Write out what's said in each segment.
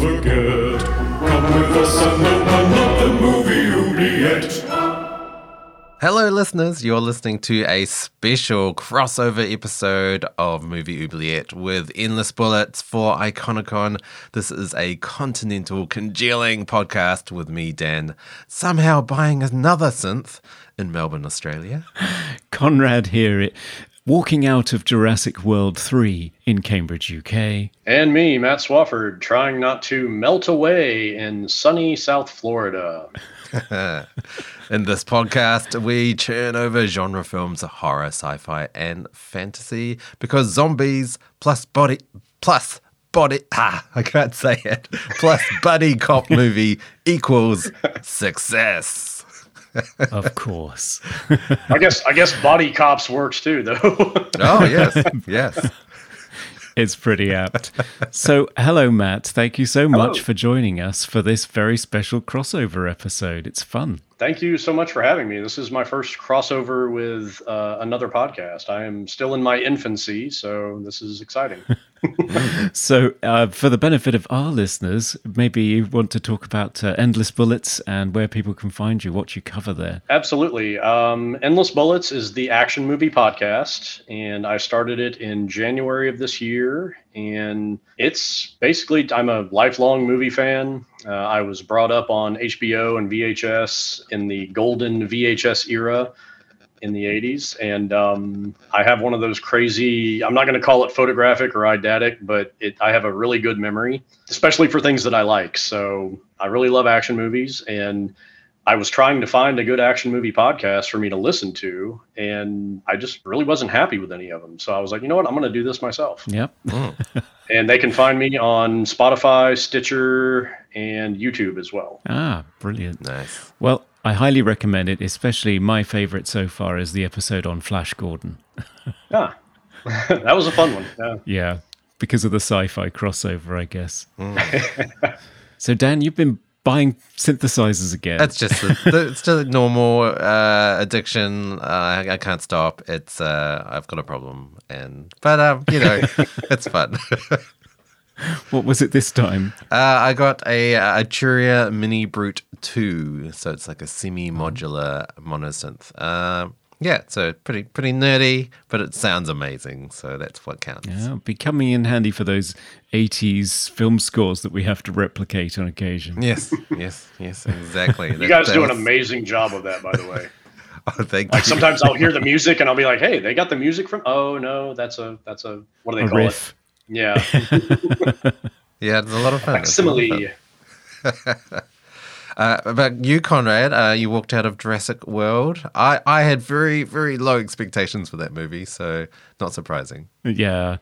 forget. Come with us and open up the movie oubliette. Hello, listeners. You're listening to a special crossover episode of Movie Oubliette with Endless Bullets for Iconicon. This is a continental congealing podcast with me, Dan, somehow buying another synth in Melbourne, Australia. Conrad here, walking out of Jurassic World 3 in Cambridge, UK. And me, Matt Swafford, trying not to melt away in sunny South Florida. In this podcast, we churn over genre films, horror, sci-fi, and fantasy because zombies plus body plus body ah, I can't say it. Plus buddy cop movie equals success. of course. I guess I guess body cops works too though. oh yes. Yes. It's pretty apt. So, hello, Matt. Thank you so much hello. for joining us for this very special crossover episode. It's fun. Thank you so much for having me. This is my first crossover with uh, another podcast. I am still in my infancy, so this is exciting. so, uh, for the benefit of our listeners, maybe you want to talk about uh, Endless Bullets and where people can find you, what you cover there. Absolutely. Um, Endless Bullets is the action movie podcast, and I started it in January of this year. And it's basically, I'm a lifelong movie fan. Uh, I was brought up on HBO and VHS in the golden VHS era in the 80s. And um, I have one of those crazy, I'm not going to call it photographic or eidetic, but it, I have a really good memory, especially for things that I like. So I really love action movies. And I was trying to find a good action movie podcast for me to listen to, and I just really wasn't happy with any of them. So I was like, you know what? I'm going to do this myself. Yep. and they can find me on Spotify, Stitcher, and YouTube as well. Ah, brilliant. Nice. Well, I highly recommend it, especially my favorite so far is the episode on Flash Gordon. ah, that was a fun one. Yeah. yeah, because of the sci fi crossover, I guess. Mm. so, Dan, you've been buying synthesizers again. That's just a, it's just a normal uh, addiction. Uh, I, I, can't stop. It's uh, I've got a problem, and but um, you know, it's fun. what was it this time? Uh, I got a, a Arturia MiniBrute Two, so it's like a semi-modular monosynth. Um, yeah, so pretty pretty nerdy, but it sounds amazing. So that's what counts. Yeah, be coming in handy for those '80s film scores that we have to replicate on occasion. Yes, yes, yes, exactly. you guys do was... an amazing job of that, by the way. oh, thank like you. sometimes I'll hear the music and I'll be like, "Hey, they got the music from." Oh no, that's a that's a what do they a call riff. it? Yeah. yeah, it's a lot of fun. Facsimile. Uh, but you, Conrad, uh, you walked out of Jurassic World. I, I had very, very low expectations for that movie, so not surprising. Yeah.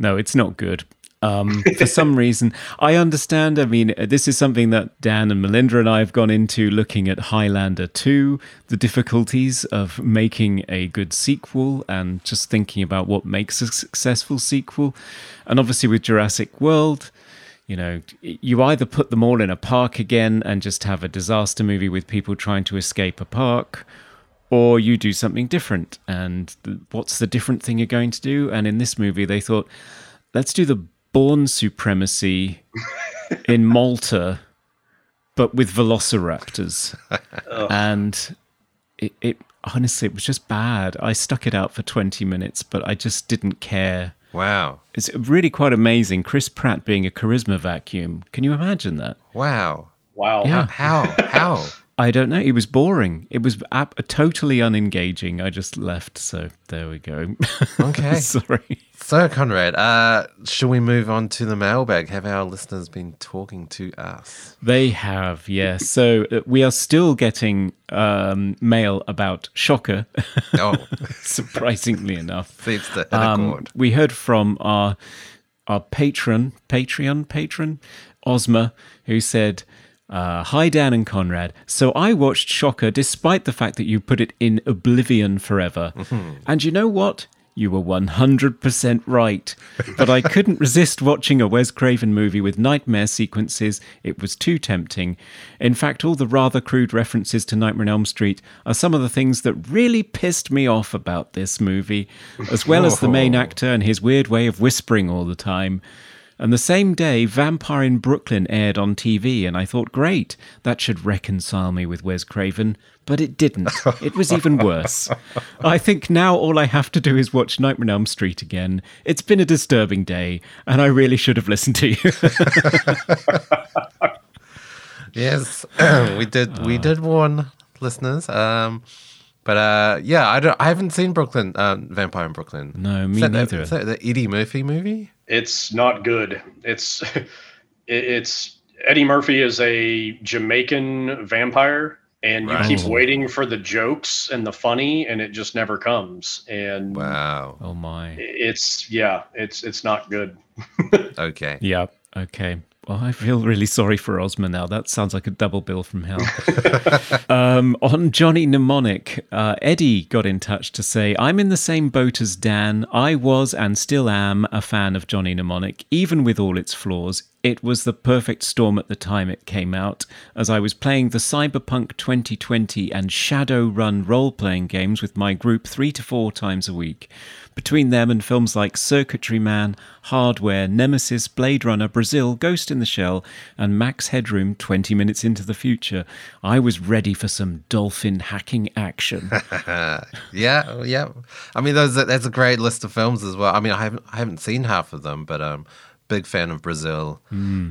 No, it's not good. Um, for some reason, I understand. I mean, this is something that Dan and Melinda and I have gone into looking at Highlander 2, the difficulties of making a good sequel and just thinking about what makes a successful sequel. And obviously, with Jurassic World, you know, you either put them all in a park again and just have a disaster movie with people trying to escape a park, or you do something different. And what's the different thing you're going to do? And in this movie, they thought, let's do the Bourne supremacy in Malta, but with velociraptors. Oh. and it, it honestly, it was just bad. I stuck it out for 20 minutes, but I just didn't care Wow. It's really quite amazing. Chris Pratt being a charisma vacuum. Can you imagine that? Wow. Wow. Yeah. How? How? I don't know. It was boring. It was ap- totally unengaging. I just left. So there we go. Okay. Sorry. So, Conrad, uh, shall we move on to the mailbag? Have our listeners been talking to us? They have, yes. So uh, we are still getting um, mail about Shocker. Oh, surprisingly enough, seems to um, We heard from our our patron, Patreon patron, Ozma, who said, uh, Hi, Dan and Conrad. So I watched Shocker despite the fact that you put it in oblivion forever. And you know what? You were 100% right. But I couldn't resist watching a Wes Craven movie with nightmare sequences. It was too tempting. In fact, all the rather crude references to Nightmare on Elm Street are some of the things that really pissed me off about this movie, as well as the main actor and his weird way of whispering all the time. And the same day, Vampire in Brooklyn aired on TV, and I thought, great, that should reconcile me with Wes Craven. But it didn't. It was even worse. I think now all I have to do is watch Nightmare on Elm Street again. It's been a disturbing day, and I really should have listened to you. Yes, we did. We did warn listeners. Um, but uh, yeah, I don't. I haven't seen Brooklyn um, Vampire in Brooklyn. No, me Is that the- neither. is that the Eddie Murphy movie? It's not good. It's it's Eddie Murphy is a Jamaican vampire, and you Right. keep Oh. waiting for the jokes and the funny, and it just never comes. And Wow. oh my. it's yeah, it's it's not good. Okay. Yeah. Okay. I feel really sorry for Ozma now. That sounds like a double bill from hell. um, on Johnny Mnemonic, uh, Eddie got in touch to say, I'm in the same boat as Dan. I was and still am a fan of Johnny Mnemonic, even with all its flaws. It was the perfect storm at the time it came out, as I was playing the Cyberpunk 2020 and Shadowrun role playing games with my group three to four times a week. Between them and films like Circuitry Man, Hardware, Nemesis, Blade Runner, Brazil, Ghost in the Shell, and Max Headroom 20 minutes into the future, I was ready for some dolphin hacking action. Yeah, yeah. I mean, those that's a great list of films as well. I mean, I haven't I haven't seen half of them, but um, big fan of Brazil.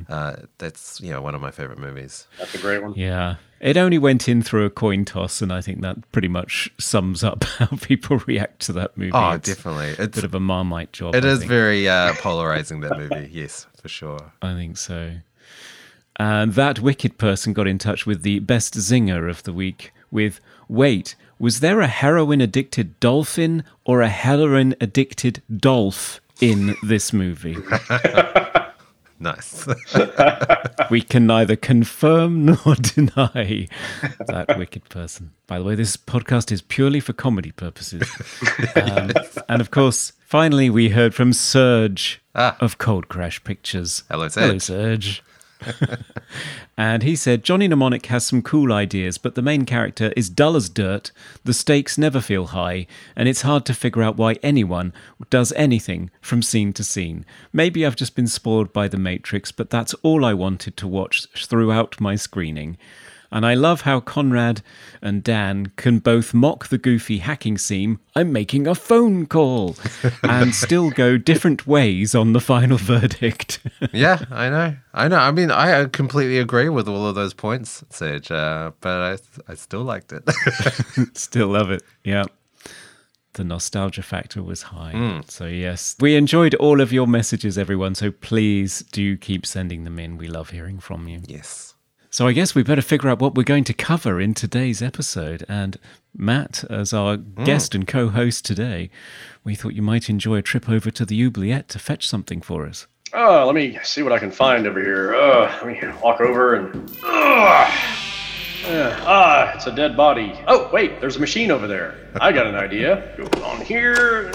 Uh, that's you know one of my favorite movies. That's a great one. yeah. It only went in through a coin toss, and I think that pretty much sums up how people react to that movie. Oh, It's definitely. A bit of a marmite job. it I is think. very uh, polarizing that movie. Yes, for sure. I think so. And that wicked person got in touch with the best zinger of the week with Wait, was there a heroin addicted dolphin or a heroin addicted dolph in this movie? Nice. we can neither confirm nor deny that wicked person. By the way, this podcast is purely for comedy purposes. Um, and of course, finally, we heard from Serge Ah. of Cold Crash Pictures. Hello, Hello, Serge. And he said Johnny Mnemonic has some cool ideas, but the main character is dull as dirt. The stakes never feel high, and it's hard to figure out why anyone does anything from scene to scene. Maybe I've just been spoiled by The Matrix, but that's all I wanted to watch throughout my screening. And I love how Conrad and Dan can both mock the goofy hacking scene, I'm making a phone call, and still go different ways on the final verdict. yeah, I know. I know. I mean, I completely agree with all of those points, Serge. Uh, but I, I still liked it. Still love it. Yeah. The nostalgia factor was high. Hmm. So, yes, we enjoyed all of your messages, everyone. So, please do keep sending them in. We love hearing from you. yes. So, I guess we better figure out what we're going to cover in today's episode. And Matt, as our Hmm. guest and co host today, we thought you might enjoy a trip over to the oubliette to fetch something for us. Oh, let me see what I can find over here. Uh, let me walk over and. Uh, ah, it's a dead body. Oh, wait, there's a machine over there. I got an idea. Go on here.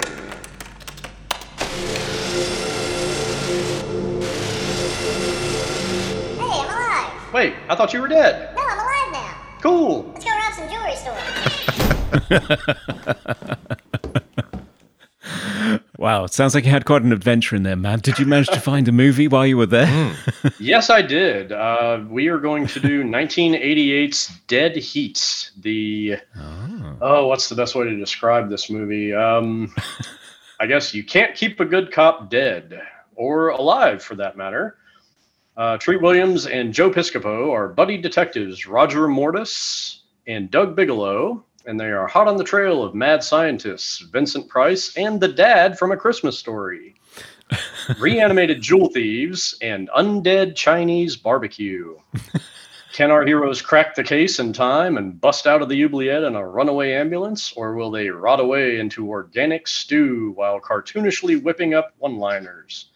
Wait, I thought you were dead. No, I'm alive now. Cool. Let's go rob some jewelry store. Wow, it sounds like you had quite an adventure in there, man. Did you manage to find a movie while you were there? Hmm. Yes, I did. Uh, we are going to do 1988's Dead Heat. The oh. what's the best way to describe this movie? Um, I guess you can't keep a good cop dead or alive, for that matter. Uh, Treat Williams and Joe Piscopo are buddy detectives Roger Mortis and Doug Bigelow, and they are hot on the trail of mad scientists Vincent Price and the dad from A Christmas Story reanimated jewel thieves, and undead Chinese barbecue. Can our heroes crack the case in time and bust out of the oubliette in a runaway ambulance, or will they rot away into organic stew while cartoonishly whipping up one liners?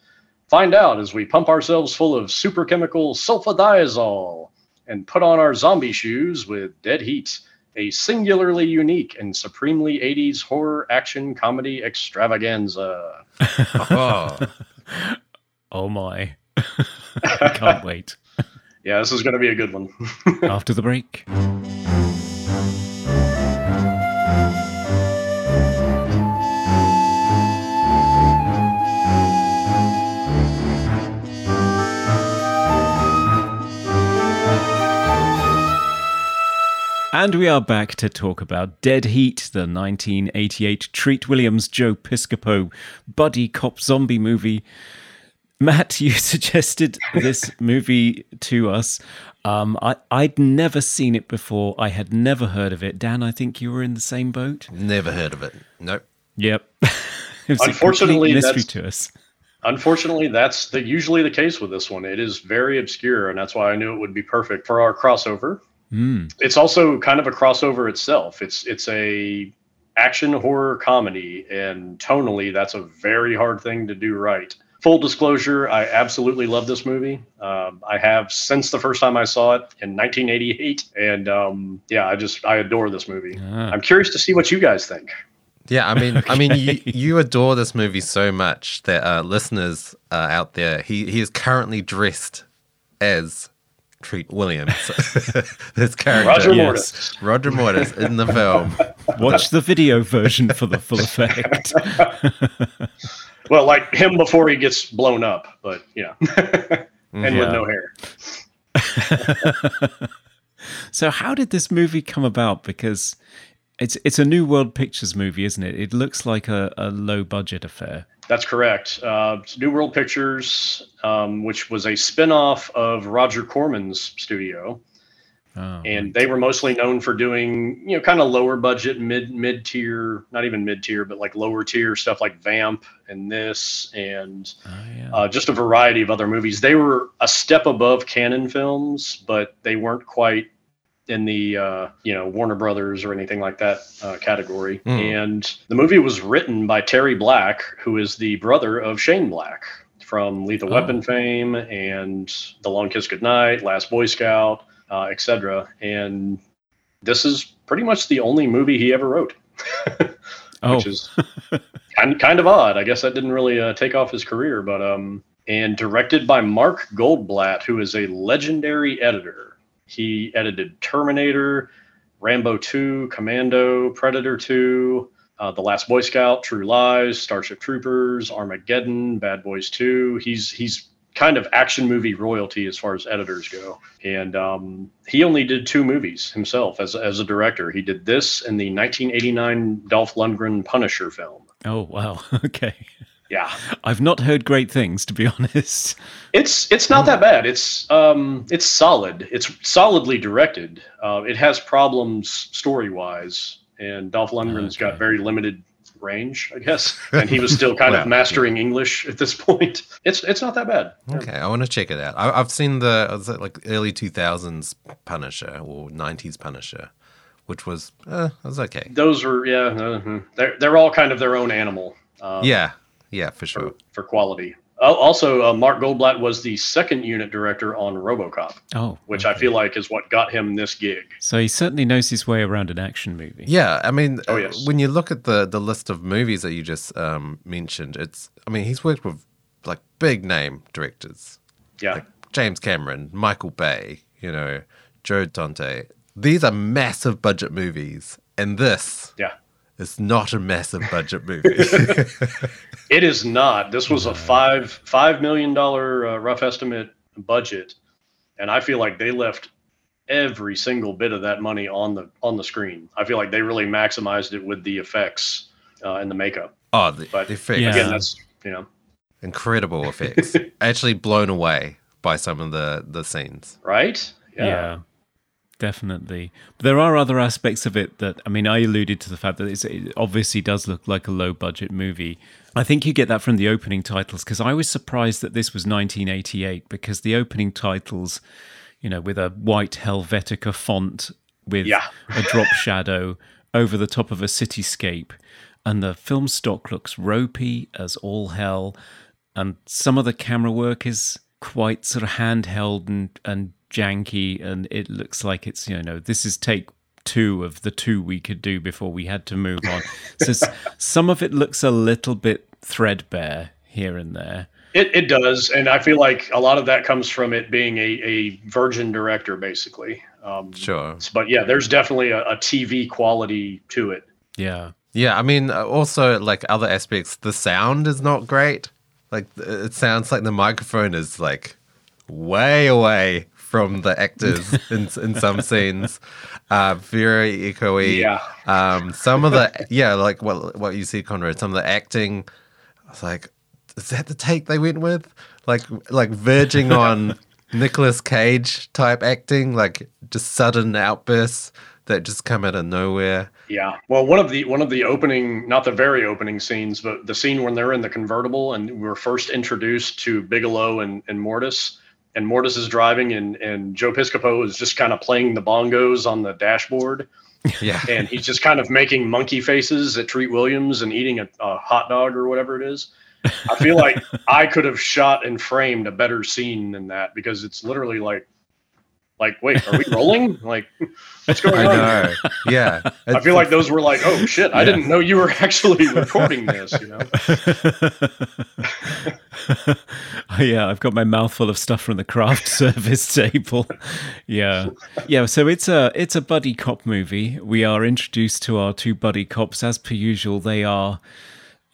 Find out as we pump ourselves full of superchemical sulfadiazole and put on our zombie shoes with Dead Heat, a singularly unique and supremely 80s horror action comedy extravaganza. Oh, Oh my. I can't wait. Yeah, this is going to be a good one. After the break. And we are back to talk about Dead Heat, the 1988 Treat Williams Joe Piscopo buddy cop zombie movie. Matt, you suggested this movie to us. Um, I, I'd never seen it before. I had never heard of it. Dan, I think you were in the same boat. never heard of it. Nope. Yep. it was Unfortunately, complete mystery that's- to us. Unfortunately, that's the, usually the case with this one. It is very obscure, and that's why I knew it would be perfect for our crossover. It's also kind of a crossover itself. It's it's a action horror comedy, and tonally, that's a very hard thing to do right. Full disclosure, I absolutely love this movie. Um, I have since the first time I saw it in 1988, and um, yeah, I just I adore this movie. Ah. I'm curious to see what you guys think. Yeah, I mean, I mean, you, you adore this movie so much that uh, listeners uh, out there, he he is currently dressed as Treat Williams, this character, Roger Yes. Mortis. Roger Mortis in the film. Watch the video version for the full effect. Well, like him before he gets blown up, but yeah, and with Yeah. no hair. So, how did this movie come about? Because it's it's a New World Pictures movie, isn't it? It looks like a, a low budget affair. That's correct. Uh, New World Pictures, um, which was a spin-off of Roger Corman's studio, Oh, and they were mostly known for doing, you know, kind of lower budget, mid mid tier, not even mid tier, but like lower tier stuff like Vamp and this, and oh, yeah. uh, just a variety of other movies. They were a step above Cannon films, but they weren't quite in the uh, you know Warner Brothers or anything like that uh, category. And the movie was written by Terry Black, who is the brother of Shane Black from Lethal Oh. Weapon fame and The Long Kiss Goodnight, Last Boy Scout, uh, etc. And this is pretty much the only movie he ever wrote. oh, which is kind kind of odd. I guess that didn't really uh, take off his career, but um, and directed by Mark Goldblatt, who is a legendary editor. He edited Terminator, Rambo 2, Commando, Predator 2, uh, The Last Boy Scout, True Lies, Starship Troopers, Armageddon, Bad Boys 2. He's he's kind of action movie royalty as far as editors go. And um, he only did two movies himself as, as a director. He did this and the 1989 Dolph Lundgren Punisher film. oh, wow. Okay. Yeah, I've not heard great things, to be honest. it's it's not that bad. It's um it's solid. It's solidly directed. Uh, it has problems story wise, and Dolph Lundgren's got very limited range, I guess. And he was still kind Well, of mastering English at this point. It's it's not that bad. Okay, I want to check it out. I, I've seen the like early two thousands Punisher or nineties Punisher, which was uh, was okay. Those were yeah, uh, they're they're all kind of their own animal. Um, Yeah, yeah, for sure. for, for quality. Uh, also, uh, Mark Goldblatt was the second unit director on RoboCop, Oh, which I feel like is what got him this gig. so he certainly knows his way around an action movie. Yeah, I mean, Oh, uh, yes. when you look at the the list of movies that you just um, mentioned, it's I mean he's worked with like big name directors Yeah, like James Cameron, Michael Bay, you know, Joe Dante. These are massive budget movies, and this yeah. Is not a massive budget movie. It is not. This was a five five million dollar uh, rough estimate budget, and I feel like they left every single bit of that money on the on the screen. I feel like they really maximized it with the effects uh, and the makeup. oh, the, But the effects, Yeah. Again, that's you know incredible effects. Actually, blown away by some of the the scenes. right. Yeah. Definitely. But there are other aspects of it that I mean, I alluded to the fact that it's, it obviously does look like a low budget movie. I think you get that from the opening titles because I was surprised that this was 1988 because the opening titles, you know, with a white Helvetica font with Yeah. a drop shadow over the top of a cityscape, and the film stock looks ropey as all hell. and some of the camera work is quite sort of handheld and and janky, and it looks like it's you know this is take two of the two we could do before we had to move on. so some of it looks a little bit threadbare here and there. It, it does, and I feel like a lot of that comes from it being a, a virgin director, basically. Um, Sure. But yeah, there's definitely a, a TV quality to it. Yeah. Yeah, I mean, uh, also like other aspects, the sound is not great. Like it sounds like the microphone is like way away from the actors in in some scenes. Uh, very echoey. Yeah. Um, some of the yeah, like what what you see, Conrad. Some of the acting, I was like, is that the take they went with? Like like verging on Nicolas Cage type acting, like just sudden outbursts that just come out of nowhere. Yeah. Well, one of the one of the opening, not the very opening scenes, but the scene when they're in the convertible and we were first introduced to Bigelow and, and Mortis. And Mortis is driving and, and Joe Piscopo is just kind of playing the bongos on the dashboard. Yeah. and he's just kind of making monkey faces at Treat Williams and eating a, a hot dog or whatever it is. I feel like I could have shot and framed a better scene than that because it's literally like, like, wait, are we rolling? Like, what's going I on? know. Yeah. I feel like those were like, oh shit, I didn't know you were actually recording this. You know, yeah, I've got my mouth full of stuff from the craft service table. Yeah, yeah. So it's a it's a buddy cop movie. We are introduced to our two buddy cops as per usual. They are,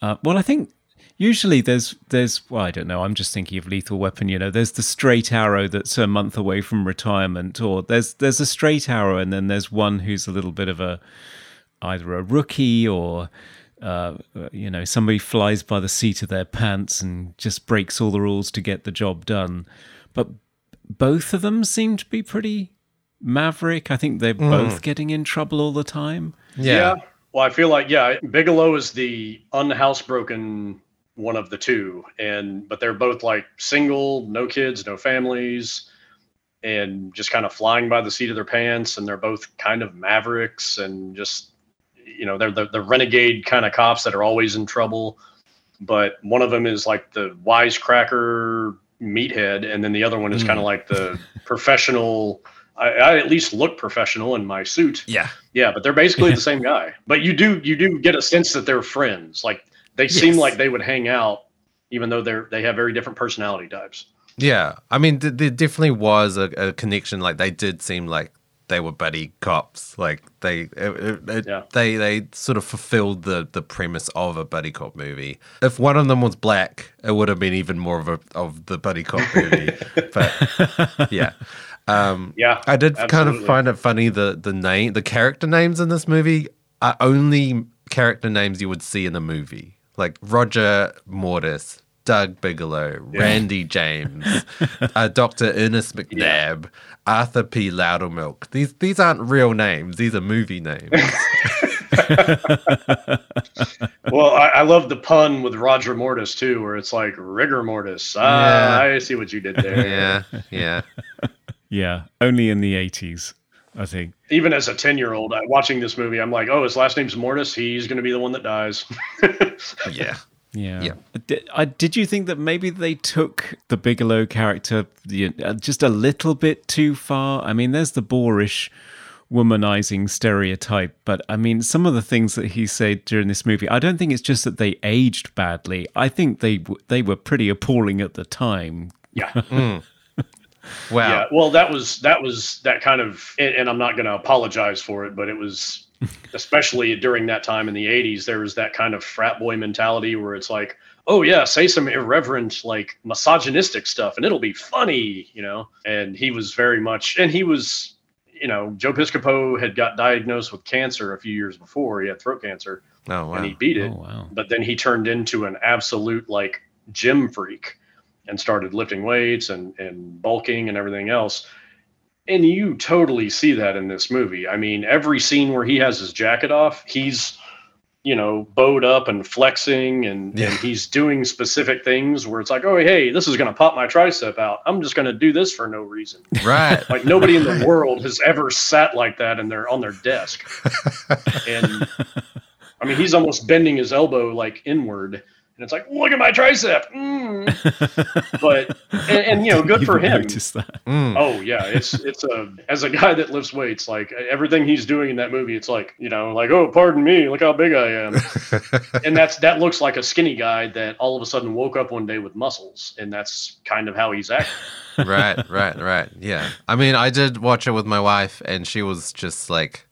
uh, well, I think usually there's there's well, I don't know. I'm just thinking of Lethal Weapon. You know, there's the straight arrow that's a month away from retirement, or there's there's a straight arrow, and then there's one who's a little bit of a either a rookie or uh, you know somebody flies by the seat of their pants and just breaks all the rules to get the job done but both of them seem to be pretty maverick i think they're both getting in trouble all the time Yeah. Well, I feel like yeah, Bigelow is the unhousebroken one of the two, and but they're both like single, no kids, no families, and just kind of flying by the seat of their pants, and they're both kind of mavericks and just you know they're the, the renegade kind of cops that are always in trouble. But one of them is like the wisecracker meathead, and then the other one is kind of hmm. like the professional. I, I at least look professional in my suit. Yeah. Yeah, but they're basically the same guy. But you do you do get a sense that they're friends. Like they seem like they would hang out, even though they're they have very different personality types. Yeah. I mean, th- there definitely was a, a connection. Like they did seem like they were buddy cops. Like they, it, it, it- Yeah. they, they sort of fulfilled the the premise of a buddy cop movie. If one of them was black, it would have been even more of a of the buddy cop movie. but yeah. Um, Yeah, I did kind of find it funny the the name, the character names in this movie are only character names you would see in a movie, like Roger Mortis, Doug Bigelow, Randy James, uh, Doctor Ernest McNabb, Arthur P. Loudermilk. These these aren't real names; these are movie names. Well, I, I love the pun with Roger Mortis too, where it's like rigor mortis. Ah, Yeah. I see what you did there. yeah, yeah, yeah only in the 80s i think Even as a ten year old watching this movie, I'm like, oh, his last name's Mortis. He's going to be the one that dies. yeah. Yeah. Yeah. Uh, did, I, uh, did you think that maybe they took the Bigelow character the, uh, just a little bit too far? I mean, there's the boorish womanizing stereotype, but I mean, some of the things that he said during this movie, I don't think it's just that they aged badly. I think they they were pretty appalling at the time. yeah. Mm. Wow. Yeah, well, that was that was that kind of, and, and I'm not going to apologize for it, but it was especially during that time in the '80s. There was that kind of frat boy mentality where it's like, oh yeah, say some irreverent, like misogynistic stuff, and it'll be funny, you know. And he was very much, and he was, you know, Joe Piscopo had got diagnosed with cancer a few years before. He had throat cancer, Oh wow. and he beat it Oh, wow. but then he turned into an absolute like gym freak and started lifting weights and and bulking and everything else. And you totally see that in this movie. I mean every scene where he has his jacket off he's you know bowed up and flexing and, Yeah. and he's doing specific things where it's like oh hey this is going to pop my tricep out. I'm just going to do this for no reason. Right. like nobody in the world has ever sat like that and they're on their desk. And i mean he's almost bending his elbow like inward and it's like look at my tricep mm, but and, and you know, good for him. Notice that. Oh yeah, it's it's a as a guy that lifts weights, like everything he's doing in that movie, it's like you know, like oh, pardon me, look how big I am, and that's that looks like a skinny guy that all of a sudden woke up one day with muscles, and that's kind of how he's acting. right, right, right. Yeah. I mean, I did watch it with my wife, and she was just like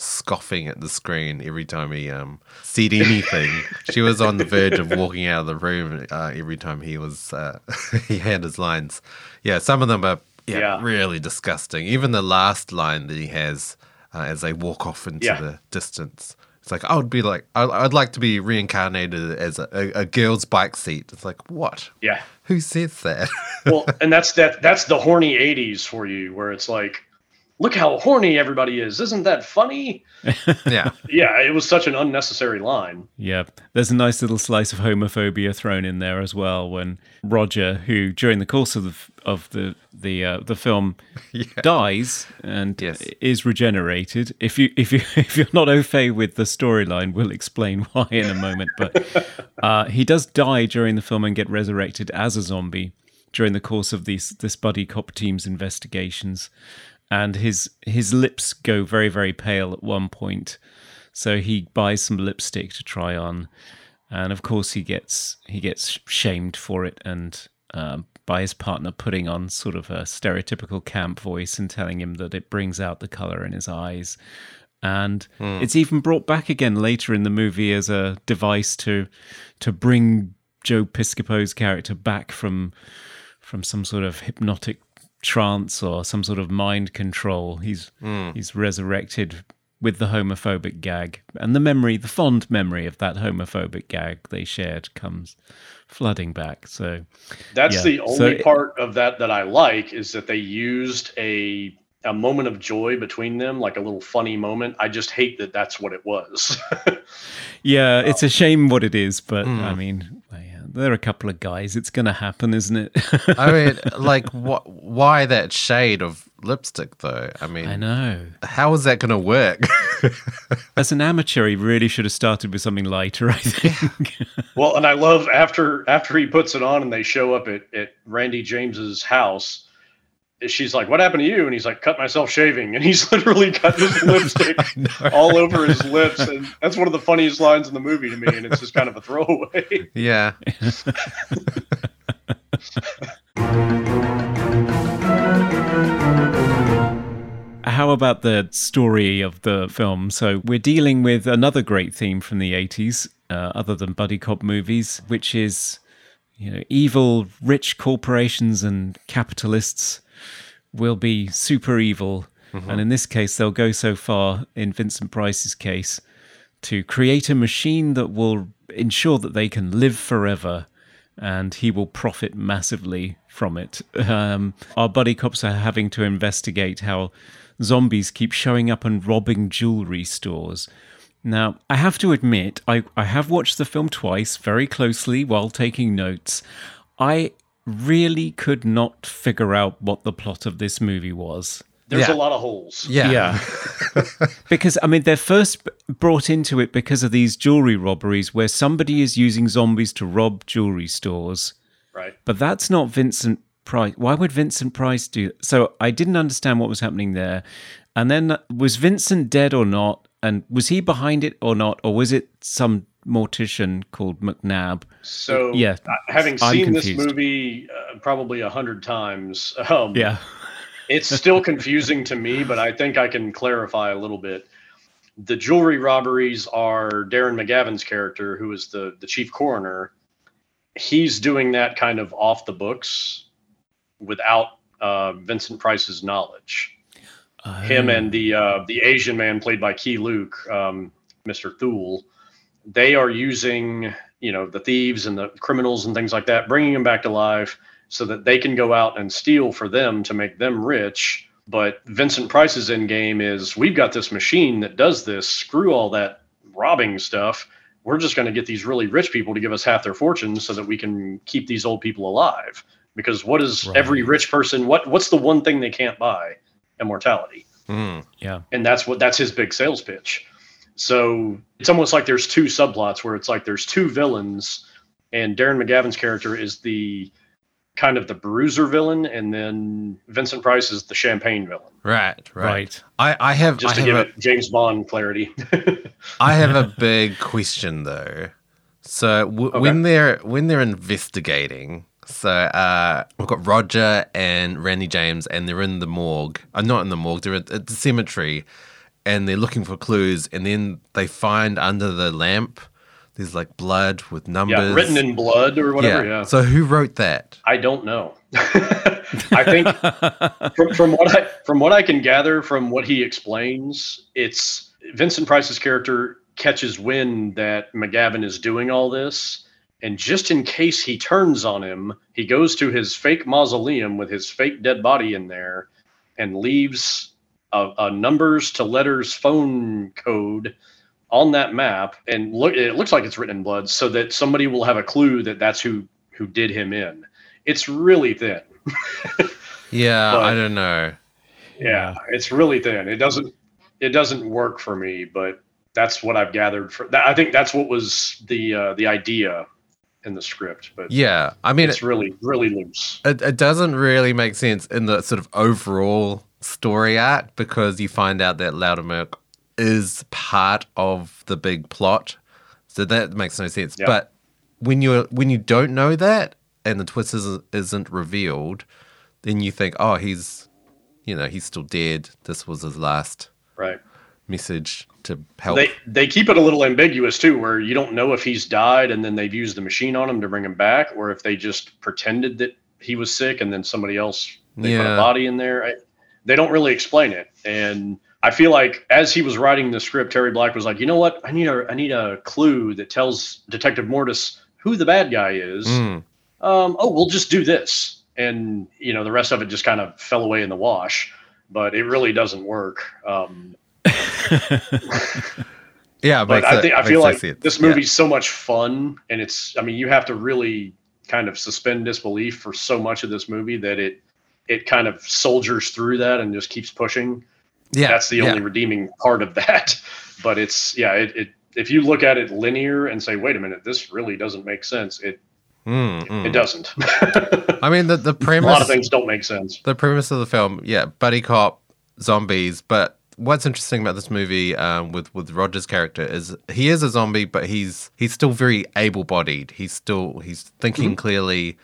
scoffing at the screen every time he um said anything. she was on the verge of walking out of the room uh, every time he was uh, he had his lines. Yeah, some of them are yeah, Yeah. really disgusting. Even the last line that he has uh, as they walk off into Yeah. the distance. It's like I would be like I- I'd like to be reincarnated as a, a, a girl's bike seat. It's like what? Yeah. Who says that? Well, and that's that that's the horny '80s for you, where it's like, look how horny everybody is. Isn't that funny? yeah. Yeah, it was such an unnecessary line. Yeah, there's a nice little slice of homophobia thrown in there as well when Roger, who during the course of the of the the uh, the film dies and Yes. is regenerated. If you if you if you're not au fait with the storyline, we'll explain why in a moment. But uh, he does die during the film and get resurrected as a zombie during the course of these this buddy cop team's investigations, and his his lips go very very pale at one point. So he buys some lipstick to try on, and of course he gets he gets shamed for it, and um, by his partner putting on sort of a stereotypical camp voice and telling him that it brings out the color in his eyes. And it's even brought back again later in the movie as a device to to bring Joe Piscopo's character back from from some sort of hypnotic trance or some sort of mind control. He's hmm. he's resurrected with the homophobic gag, and the memory, the fond memory of that homophobic gag they shared, comes flooding back. So That's Yeah, the so only it- part of that that I like is that they used a a moment of joy between them, like a little funny moment. I just hate that that's what it was. yeah, it's um, a shame what it is, but I hmm. mean, yeah, they're a couple of guys. It's going to happen, isn't it? I mean, like, wh- why that shade of lipstick, though? I mean, I know. how is that going to work? As an amateur, he really should have started with something lighter. I think. well, and I love after after he puts it on and they show up at, at Randy James's house. She's like, "What happened to you?" And he's like, "Cut myself shaving." And he's literally cut his lipstick all over his lips, and that's one of the funniest lines in the movie to me. And it's just kind of a throwaway. yeah. How about the story of the film? So we're dealing with another great theme from the 80s, uh, other than buddy cop movies, which is, you know, evil rich corporations and capitalists will be super evil. And in this case, they'll go so far, in Vincent Price's case, to create a machine that will ensure that they can live forever and he will profit massively from it. Um, our buddy cops are having to investigate how zombies keep showing up and robbing jewelry stores. Now, I have to admit, I, I have watched the film twice very closely while taking notes. I really could not figure out what the plot of this movie was. There's Yeah. a lot of holes. Yeah. Yeah. because, I mean, they're first brought into it because of these jewelry robberies where somebody is using zombies to rob jewelry stores. Right. But that's not Vincent Price. Why would Vincent Price do So I didn't understand what was happening there. And then uh, was Vincent dead or not? And was he behind it or not? Or was it some mortician called McNab. So, Yeah, uh, having I'm seen this movie uh, probably a hundred times, um, Yeah. it's still confusing to me, but I think I can clarify a little bit. The jewelry robberies are Darren McGavin's character, who is the the chief coroner. He's doing that kind of off the books without uh, Vincent Price's knowledge. Him and the uh, the Asian man played by Key Luke, um, Mr. Thule, they are using you know the thieves and the criminals and things like that, bringing them back to life so that they can go out and steal for them to make them rich. But Vincent Price's end game is we've got this machine that does this. Screw all that robbing stuff. We're just going to get these really rich people to give us half their fortunes so that we can keep these old people alive. Because what is every rich person? What what's the one thing they can't buy? Immortality Mm. Yeah. and that's what that's his big sales pitch. So it's almost like there's two subplots where it's like there's two villains and Darren McGavin's character is the kind of the bruiser villain, and then Vincent Price is the champagne villain. Right, right. Right. I, I have Just I to have give a, it James Bond clarity. I have a big question though. So w- when they're when they're investigating, so uh, we've got Roger and Randy James, and they're in the morgue. Uh, not in the morgue. They're at, at the cemetery, and they're looking for clues. And then they find under the lamp, there's like blood with numbers. yeah, written in blood or whatever. Yeah. So who wrote that? I don't know. I think from, from what I from what I can gather from what he explains, it's Vincent Price's character catches wind that McGavin is doing all this, and just in case he turns on him, he goes to his fake mausoleum with his fake dead body in there, and leaves a, a numbers to letters phone code on that map, and look, it looks like it's written in blood, so that somebody will have a clue that that's who who did him in. It's really thin. Yeah, But- I don't know. Yeah, it's really thin. It doesn't it doesn't work for me, but that's what I've gathered for that. I think that's what was the uh, the idea in the script, but Yeah, I mean, it's really really loose. it, it doesn't really make sense in the sort of overall story arc because you find out that Loudermilk is part of the big plot. So that makes no sense. Yeah. But when you when you don't know that and the twist is, isn't revealed, then you think, oh, he's, you know, he's still dead. This was his last Right. message to help. They they keep it a little ambiguous too, where you don't know if he's died and then they've used the machine on him to bring him back, or if they just pretended that he was sick and then somebody else they put a body in there. They don't really explain it, and I feel like as he was writing the script, Terry Black was like, you know what, I need a I need a clue that tells Detective Mortis who the bad guy is. Mm. Um, oh, we'll just do this, and you know the rest of it just kind of fell away in the wash. But it really doesn't work. Um, yeah, but I it- think I feel like sense. this Yeah. movie's so much fun, and it's I mean you have to really kind of suspend disbelief for so much of this movie that it it kind of soldiers through that and just keeps pushing. Yeah, That's the yeah. only redeeming part of that. But it's yeah, it, it if you look at it linear and say, wait a minute, this really doesn't make sense. It Mm, mm. it doesn't. I mean, the the premise. a lot of things don't make sense. the premise of the film, yeah, buddy cop, zombies. But what's interesting about this movie um, with with Roger's character is he is a zombie, but he's he's still very able bodied. He's still he's thinking clearly,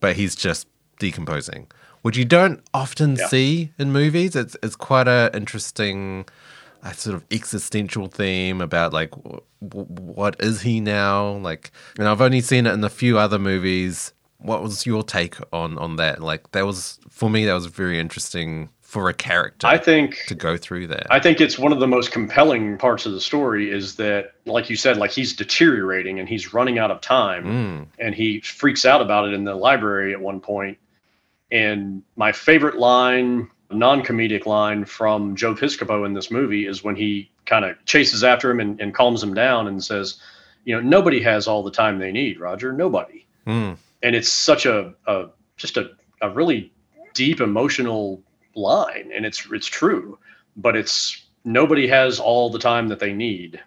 but he's just decomposing, which you don't often Yeah. see in movies. It's it's quite a interesting. A sort of existential theme about like w- w- what is he now like and i've only seen it in a few other movies what was your take on on that like that was for me that was very interesting for a character I think to go through that I think it's one of the most compelling parts of the story is that, like you said, like he's deteriorating and he's running out of time, Mm. and he freaks out about it in the library at one point. And my favorite line, non-comedic line from Joe Piscopo in this movie is when he kind of chases after him and, and calms him down and says, "You know, nobody has all the time they need, Roger. Nobody." Mm. and it's such a, a just a, a really deep emotional line and it's it's true but it's nobody has all the time that they need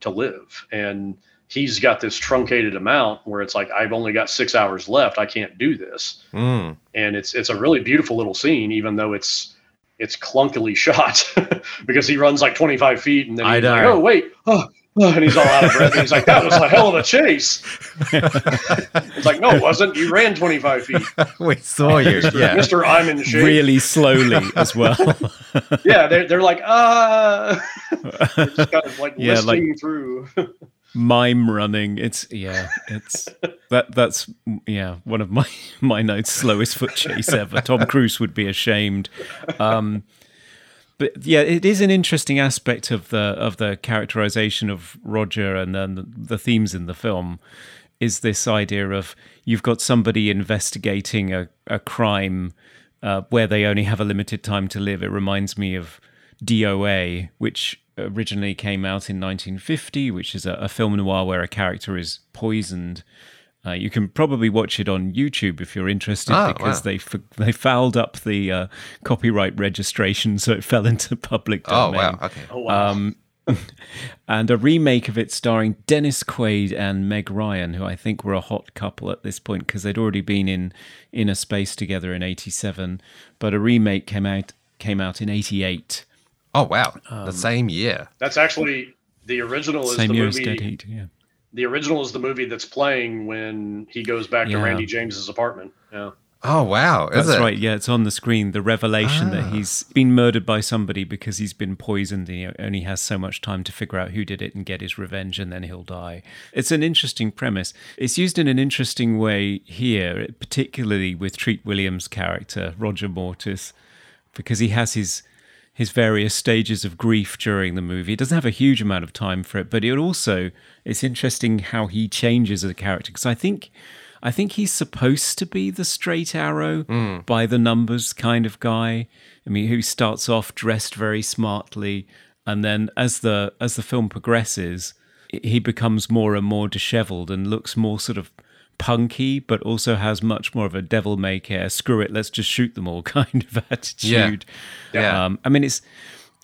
to live and he's got this truncated amount where it's like i've only got six hours left. I can't do this. Mm. and it's it's a really beautiful little scene even though it's it's clunkily shot because he runs like 25 feet and then he's like oh wait. Oh, oh," and he's all out of breath. And he's like that was a hell of a chase. It's like no it wasn't. You ran 25 feet. We saw you yeah. Mr i'm in shape. Really slowly as well. yeah they're, they're like ah. They're just kind of like Yeah, like- listing through Mime running. It's yeah. It's that that's yeah. One of my my notes. Slowest foot chase ever. Tom Cruise would be ashamed. Um, but yeah, it is an interesting aspect of the of the characterization of Roger and then the, the themes in the film is this idea of you've got somebody investigating a, a crime uh, where they only have a limited time to live. It reminds me of DOA, which originally came out in 1950, which is a, a film noir where a character is poisoned. Uh, you can probably watch it on YouTube if you're interested, Oh, because wow. they f- they fouled up the uh, copyright registration, so it fell into public domain. oh domain. wow okay oh wow Um, and a remake of it starring Dennis Quaid and Meg Ryan, who I think were a hot couple at this point because they'd already been in Innerspace together in '87. But a remake came out came out in '88. Oh wow, the same year. That's actually the original is Same the year as. Dead Heat. Yeah. The original is the movie that's playing when he goes back to Randy James's apartment. Yeah. Oh wow, is That's it? right. Yeah, it's on the screen. The revelation that Ah. he's been murdered by somebody because he's been poisoned and he only has so much time to figure out who did it and get his revenge and then he'll die. It's an interesting premise. It's used in an interesting way here, particularly with Treat Williams' character, Roger Mortis, because he has his his various stages of grief during the movie. He doesn't have a huge amount of time for it, but it also it's interesting how he changes as a character because I think I think he's supposed to be the straight arrow hmm. by the numbers kind of guy. I mean, who starts off dressed very smartly, and then as the as the film progresses, he becomes more and more dishevelled and looks more sort of punky, but also has much more of a devil may care, screw it, let's just shoot them all kind of attitude. Yeah. Um, I mean, it's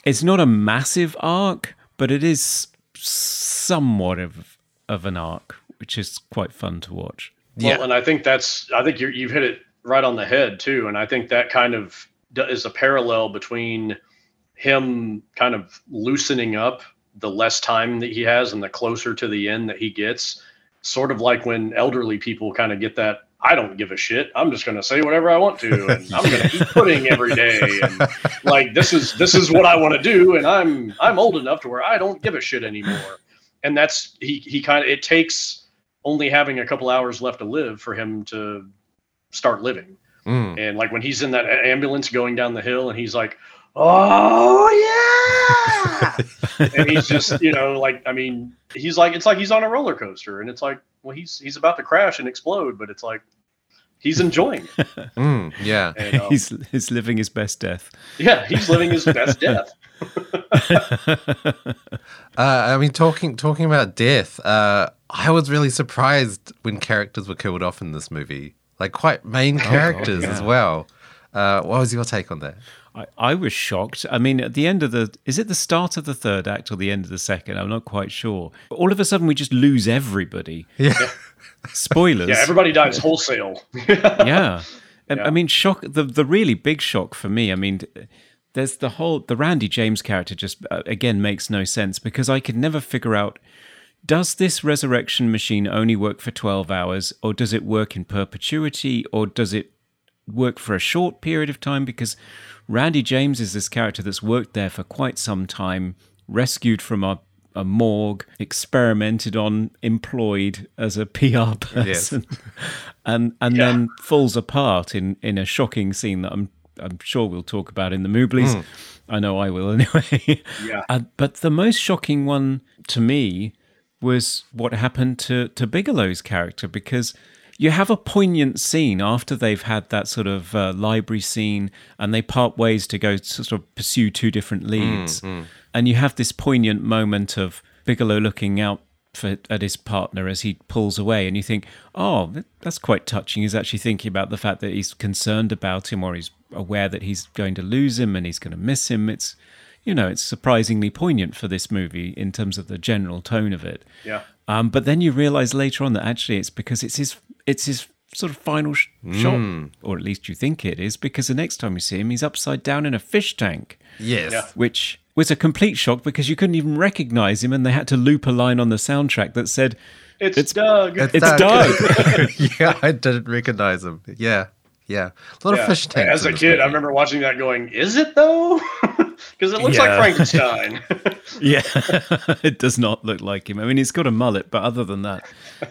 it's not a massive arc, but it is somewhat of of an arc, which is quite fun to watch. Well, Yeah. and I think that's I think you're, you've hit it right on the head too, and I think that kind of is a parallel between him kind of loosening up the less time that he has and the closer to the end that he gets, sort of like when elderly people kind of get that. I don't give a shit. I'm just going to say whatever I want to, and I'm going to eat pudding every day. And like this is this is what I want to do, and I'm I'm old enough to where I don't give a shit anymore. And that's he he kind of it takes only having a couple hours left to live for him to start living. Mm. And like when he's in that ambulance going down the hill and he's like, "Oh yeah," and he's just you know like I mean he's like it's like he's on a roller coaster and it's like well he's he's about to crash and explode but it's like he's enjoying it. Mm, yeah. And, um, he's he's living his best death. yeah, he's living his best death. Uh, I mean, talking talking about death, uh, I was really surprised when characters were killed off in this movie, like quite main characters as yeah. well. Uh, what was your take on that? I, I was shocked. I mean, at the end of the is it the start of the third act or the end of the second? I'm not quite sure. All of a sudden, we just lose everybody. Yeah, Spoilers. Yeah, everybody dies wholesale. yeah. And, Yeah. I mean, shock. The the really big shock for me. I mean, there's the whole the Randy James character just uh, again makes no sense because I could never figure out does this resurrection machine only work for 12 hours or does it work in perpetuity or does it work for a short period of time because Randy James is this character that's worked there for quite some time rescued from a a morgue, experimented on, employed as a PR person, and and Yeah. then falls apart in in a shocking scene that I'm I'm sure we'll talk about in the Mooblies. I know I will anyway. Yeah. Uh, but the most shocking one to me was what happened to to Bigelow's character because you have a poignant scene after they've had that sort of uh, library scene and they part ways to go to sort of pursue two different leads. and you have this poignant moment of Bigelow looking out for, at his partner as he pulls away and you think oh that's quite touching. He's actually thinking about the fact that he's concerned about him or he's aware that he's going to lose him and he's going to miss him. It's you know it's surprisingly poignant for this movie in terms of the general tone of it. Yeah. um, but then you realize later on that actually it's because it's his it's his sort of final sh- shot, hmm. or at least you think it is, because the next time you see him, he's upside down in a fish tank, yes, Yeah. which was a complete shock because you couldn't even recognize him, and they had to loop a line on the soundtrack that said, It's, It's- Doug. "It's Doug." yeah, I didn't recognize him. Yeah, yeah, a lot Yeah. of fish tanks. As a this kid, I remember watching that going, is it though? Because it looks Yeah. like Frankenstein. "Yeah, it does not look like him." I mean, he's got a mullet, but other than that,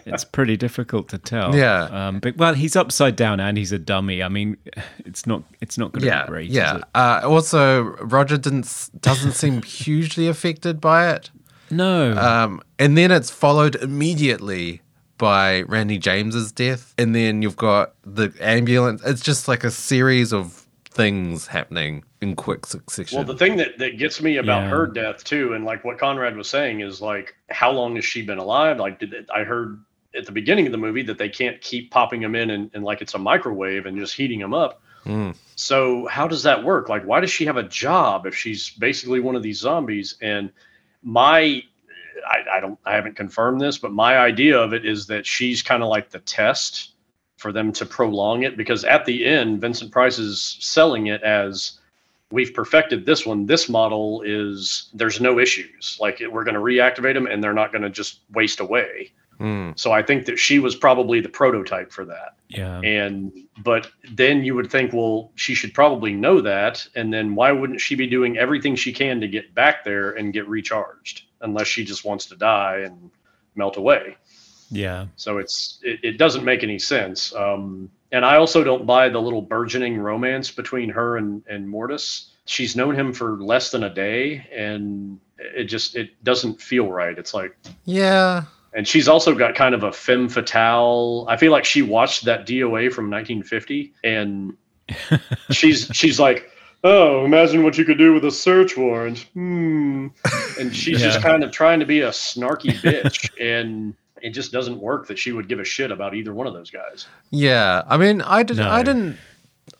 it's pretty difficult to tell. Yeah. um, but well, he's upside down and he's a dummy. I mean, it's not it's not going to Yeah, be great. is yeah. it? Uh, also, Roger didn't doesn't seem hugely affected by it. No. Um, and then it's followed immediately by Randy James's death, and then you've got the ambulance. It's just like a series of things happening in quick succession. well, the thing that, that gets me about Yeah. her death too, and like what Conrad was saying is like, how long has she been alive? Like, did it, I heard at the beginning of the movie that they can't keep popping them in and, and like it's a microwave and just heating them up. Mm. So how does that work? Like, why does she have a job if she's basically one of these zombies? And my I, I don't I haven't confirmed this, but my idea of it is that she's kind of like the test for them to prolong it because at the end, Vincent Price is selling it as we've perfected this one. This model is there's no issues. Like we're going to reactivate them and they're not going to just waste away. Mm. So I think that she was probably the prototype for that. Yeah. And but then you would think, well, she should probably know that, and then why wouldn't she be doing everything she can to get back there and get recharged, unless she just wants to die and melt away? Yeah. So it's it, it doesn't make any sense. Um, and I also don't buy the little burgeoning romance between her and and Mortis. She's known him for less than a day, and it just it doesn't feel right. It's like Yeah. and she's also got kind of a femme fatale. I feel like she watched that DOA from 1950, and she's she's like, "Oh, imagine what you could do with a search warrant." Hmm. And she's just kind of trying to be a snarky bitch, and it just doesn't work that she would give a shit about either one of those guys. Yeah, I mean, I did. I No. didn't.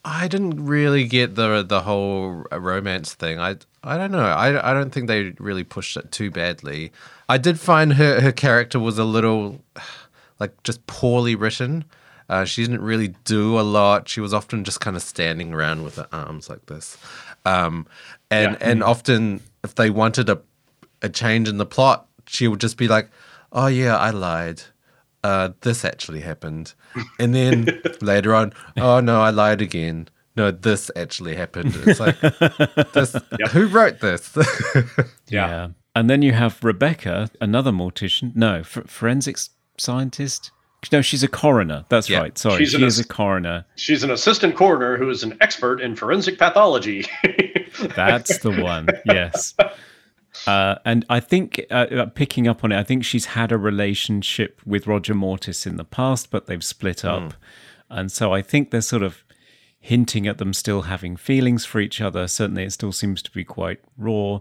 I didn't really get the the whole romance thing. I I don't know. I I don't think they really pushed it too badly. I did find her her character was a little like just poorly written. Uh, she didn't really do a lot. She was often just kind of standing around with her arms like this, um, and Yeah. and often if they wanted a a change in the plot, she would just be like, "Oh yeah, I lied. Uh, this actually happened," and then later on, "Oh no, I lied again. No, this actually happened." It's like, this, who wrote this? Yeah. And then you have Rebecca, another mortician. No, f- forensics scientist. No, she's a coroner. That's Yeah. right. Sorry, She's she an is a coroner. She's an assistant coroner who is an expert in forensic pathology. That's the one. Yes. Uh, and I think, uh, uh, picking up on it, I think she's had a relationship with Roger Mortis in the past, but they've split up. And so I think they're sort of hinting at them still having feelings for each other. Certainly, it still seems to be quite raw.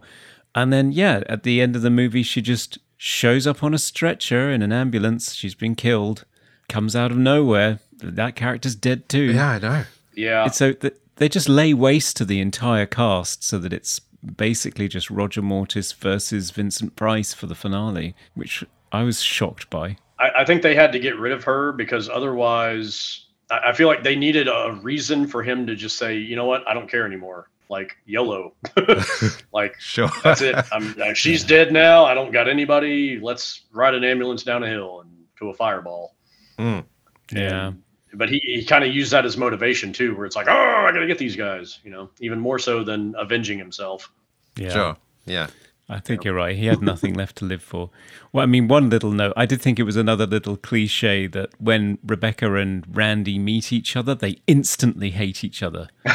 And then, yeah, at the end of the movie, she just shows up on a stretcher in an ambulance. She's been killed, comes out of nowhere. That character's dead too. yeah, I know. yeah. It's so th- they just lay waste to the entire cast so that it's basically just Roger Mortis versus Vincent Price for the finale, which I was shocked by. I, I think they had to get rid of her because otherwise, I, I feel like they needed a reason for him to just say, you know what, I don't care anymore. Like YOLO, like Sure. that's it. I'm, uh, she's dead now. I don't got anybody. Let's ride an ambulance down a hill and to a fireball. Mm. Yeah. But he, he kind of used that as motivation too, where it's like, oh, I gotta get these guys. You know, even more so than avenging himself. Yeah. Sure. Yeah. I think you're right. He had nothing left to live for. Well, I mean, one little note. I did think it was another little cliche that when Rebecca and Randy meet each other, they instantly hate each other.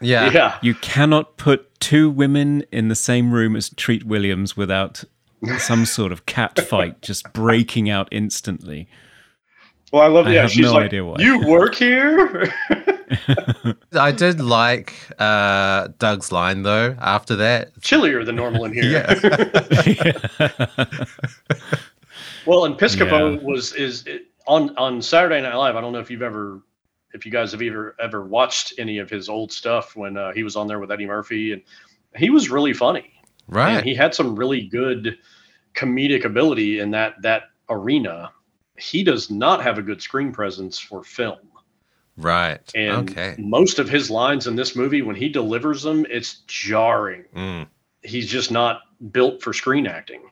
Yeah. Yeah, You cannot put two women in the same room as Treat Williams without some sort of cat fight just breaking out instantly. Well, I love. I yeah, have she's no like, idea why. you work here. I did like uh, Doug's line though. After that, Chillier than normal in here. yeah, Well, and Piscopo Yeah. was is it, on on Saturday Night Live. I don't know if you've ever, if you guys have ever ever watched any of his old stuff when uh, he was on there with Eddie Murphy, and he was really funny. right. And he had some really good comedic ability in that that arena. He does not have a good screen presence for film. right. And okay. most of his lines in this movie, when he delivers them, it's jarring. Mm. He's just not built for screen acting.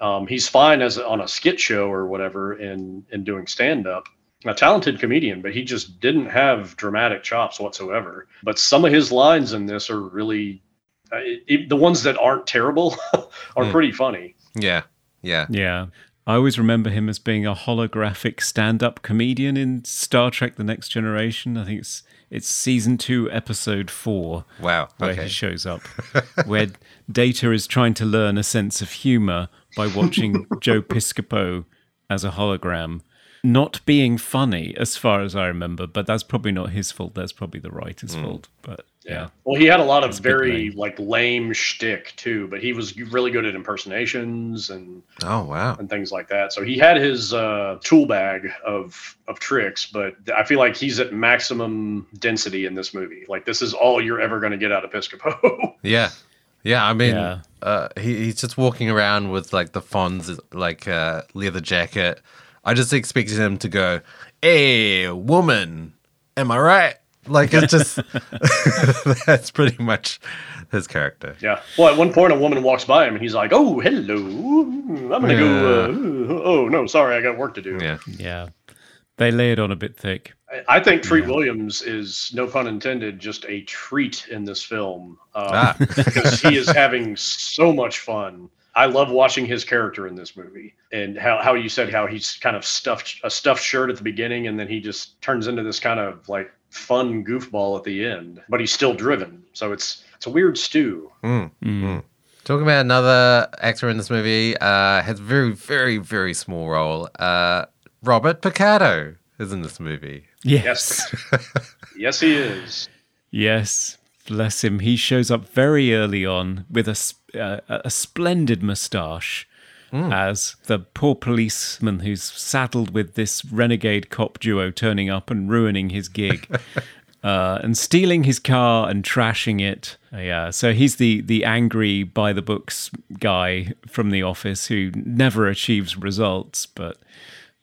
Um, he's fine as on a skit show or whatever and and doing stand up. A talented comedian, but he just didn't have dramatic chops whatsoever. But some of his lines in this are really uh, it- it- the ones that aren't terrible are Hmm. pretty funny. Yeah. Yeah. Yeah. I always remember him as being a holographic stand-up comedian in Star Trek: The Next Generation. I think it's it's season two, episode four, Wow. where Okay. he shows up, where Data is trying to learn a sense of humor by watching Joe Piscopo as a hologram. Not being funny, as far as I remember, but that's probably not his fault. That's probably the writer's mm. fault. But yeah, Well, he had a lot of It's very like lame shtick too, but he was really good at impersonations and Oh wow. and things like that. So he had his uh, tool bag of of tricks, but I feel like he's at maximum density in this movie. Like this is all you're ever going to get out of Piscopo. Yeah. Yeah, I mean, Yeah. Uh, he, he's just walking around with like the Fonz like uh, leather jacket. I just expected him to go, "Hey, woman, am I right?" Like it's just that's pretty much his character. Yeah. Well, at one point, a woman walks by him, and he's like, "Oh, hello. I'm gonna go. Uh, oh no, sorry, I got work to do." Yeah, Yeah. They lay it on a bit thick. I- I think Treat Williams is, no pun intended, just a treat in this film um, Ah. because he is having so much fun. I love watching his character in this movie, and how, how you said how he's kind of stuffed a stuffed shirt at the beginning, and then he just turns into this kind of like fun goofball at the end. But he's still driven, so it's it's a weird stew. Talking about another actor in this movie, uh, has a very, very, very small role. Uh, Robert Picardo is in this movie. Yes. Yes, he is. Yes, bless him. He shows up very early on with a uh, a splendid moustache as the poor policeman who's saddled with this renegade cop duo turning up and ruining his gig. Uh, and stealing his car and trashing it. Uh, yeah, so he's the the angry by the books guy from the office who never achieves results, but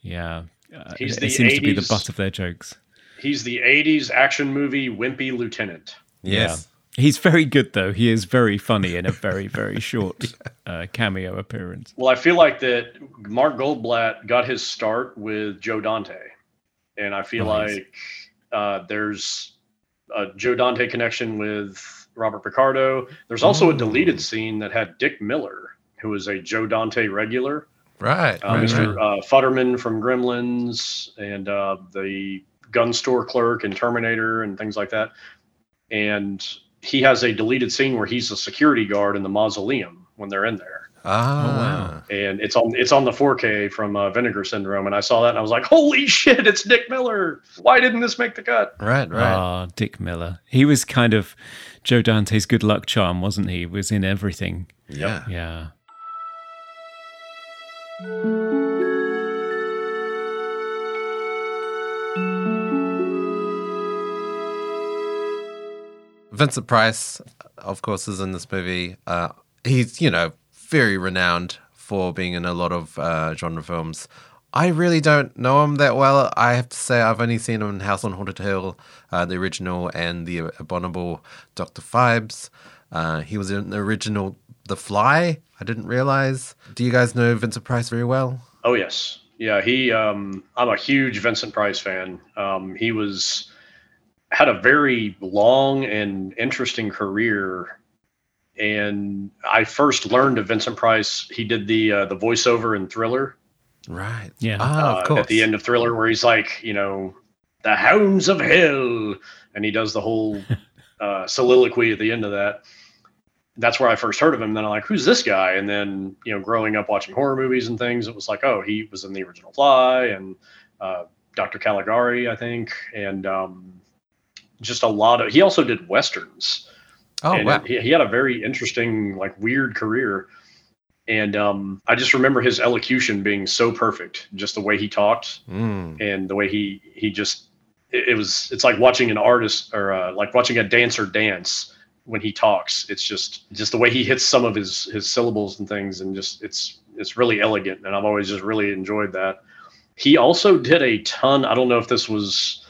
yeah, uh, it the seems to be the butt of their jokes. He's the '80s action movie Wimpy Lieutenant. Yes. Yeah. He's very good though. He is very funny in a very very short uh, cameo appearance. Well, I feel like that Mark Goldblatt got his start with Joe Dante, and I feel Nice. like uh, there's a Joe Dante connection with Robert Picardo. There's also a deleted scene that had Dick Miller, who is a Joe Dante regular, Right. uh, right, Mr. right. Uh, Futterman from Gremlins, and uh, the gun store clerk in Terminator, and things like that. And he has a deleted scene where he's a security guard in the mausoleum when they're in there Ah. Oh, wow. and it's on it's on the 4K from uh, Vinegar Syndrome, and I saw that and I was like, "Holy shit, it's Dick Miller! Why didn't this make the cut?" Right, right. Ah, Dick Miller. He was kind of Joe Dante's good luck charm, wasn't he? He was in everything. yeah. Yeah. Vincent Price, of course, is in this movie. Uh, he's, you know, very renowned for being in a lot of uh, genre films. I really don't know him that well. I have to say, I've only seen him in House on Haunted Hill, uh, the original, and the abominable Dr. Phibes. Uh, he was in the original The Fly. I didn't realize. Do you guys know Vincent Price very well? Oh yes, yeah. He, um, I'm a huge Vincent Price fan. Um, he was had a very long and interesting career, and I first learned of Vincent Price. He did the uh, the voiceover in Thriller. Right. Yeah. Ah, uh, of course. at the end of Thriller, where he's like, you know, the hounds of hell, and he does the whole uh, soliloquy at the end of that. That's where I first heard of him. Then I'm like, who's this guy? And then, you know, growing up watching horror movies and things, it was like, oh, he was in the original Fly and uh, Dr. Caligari, I think, and um, just a lot of. He also did westerns. Oh, and wow. he, he had a very interesting, like weird career. And um, I just remember his elocution being so perfect, just the way he talked Mm. and the way he he just it, it was it's like watching an artist or uh, like watching a dancer dance when he talks. It's just just the way he hits some of his his syllables and things, and just it's it's really elegant, and I've always just really enjoyed that. He also did a ton. I don't know if this was.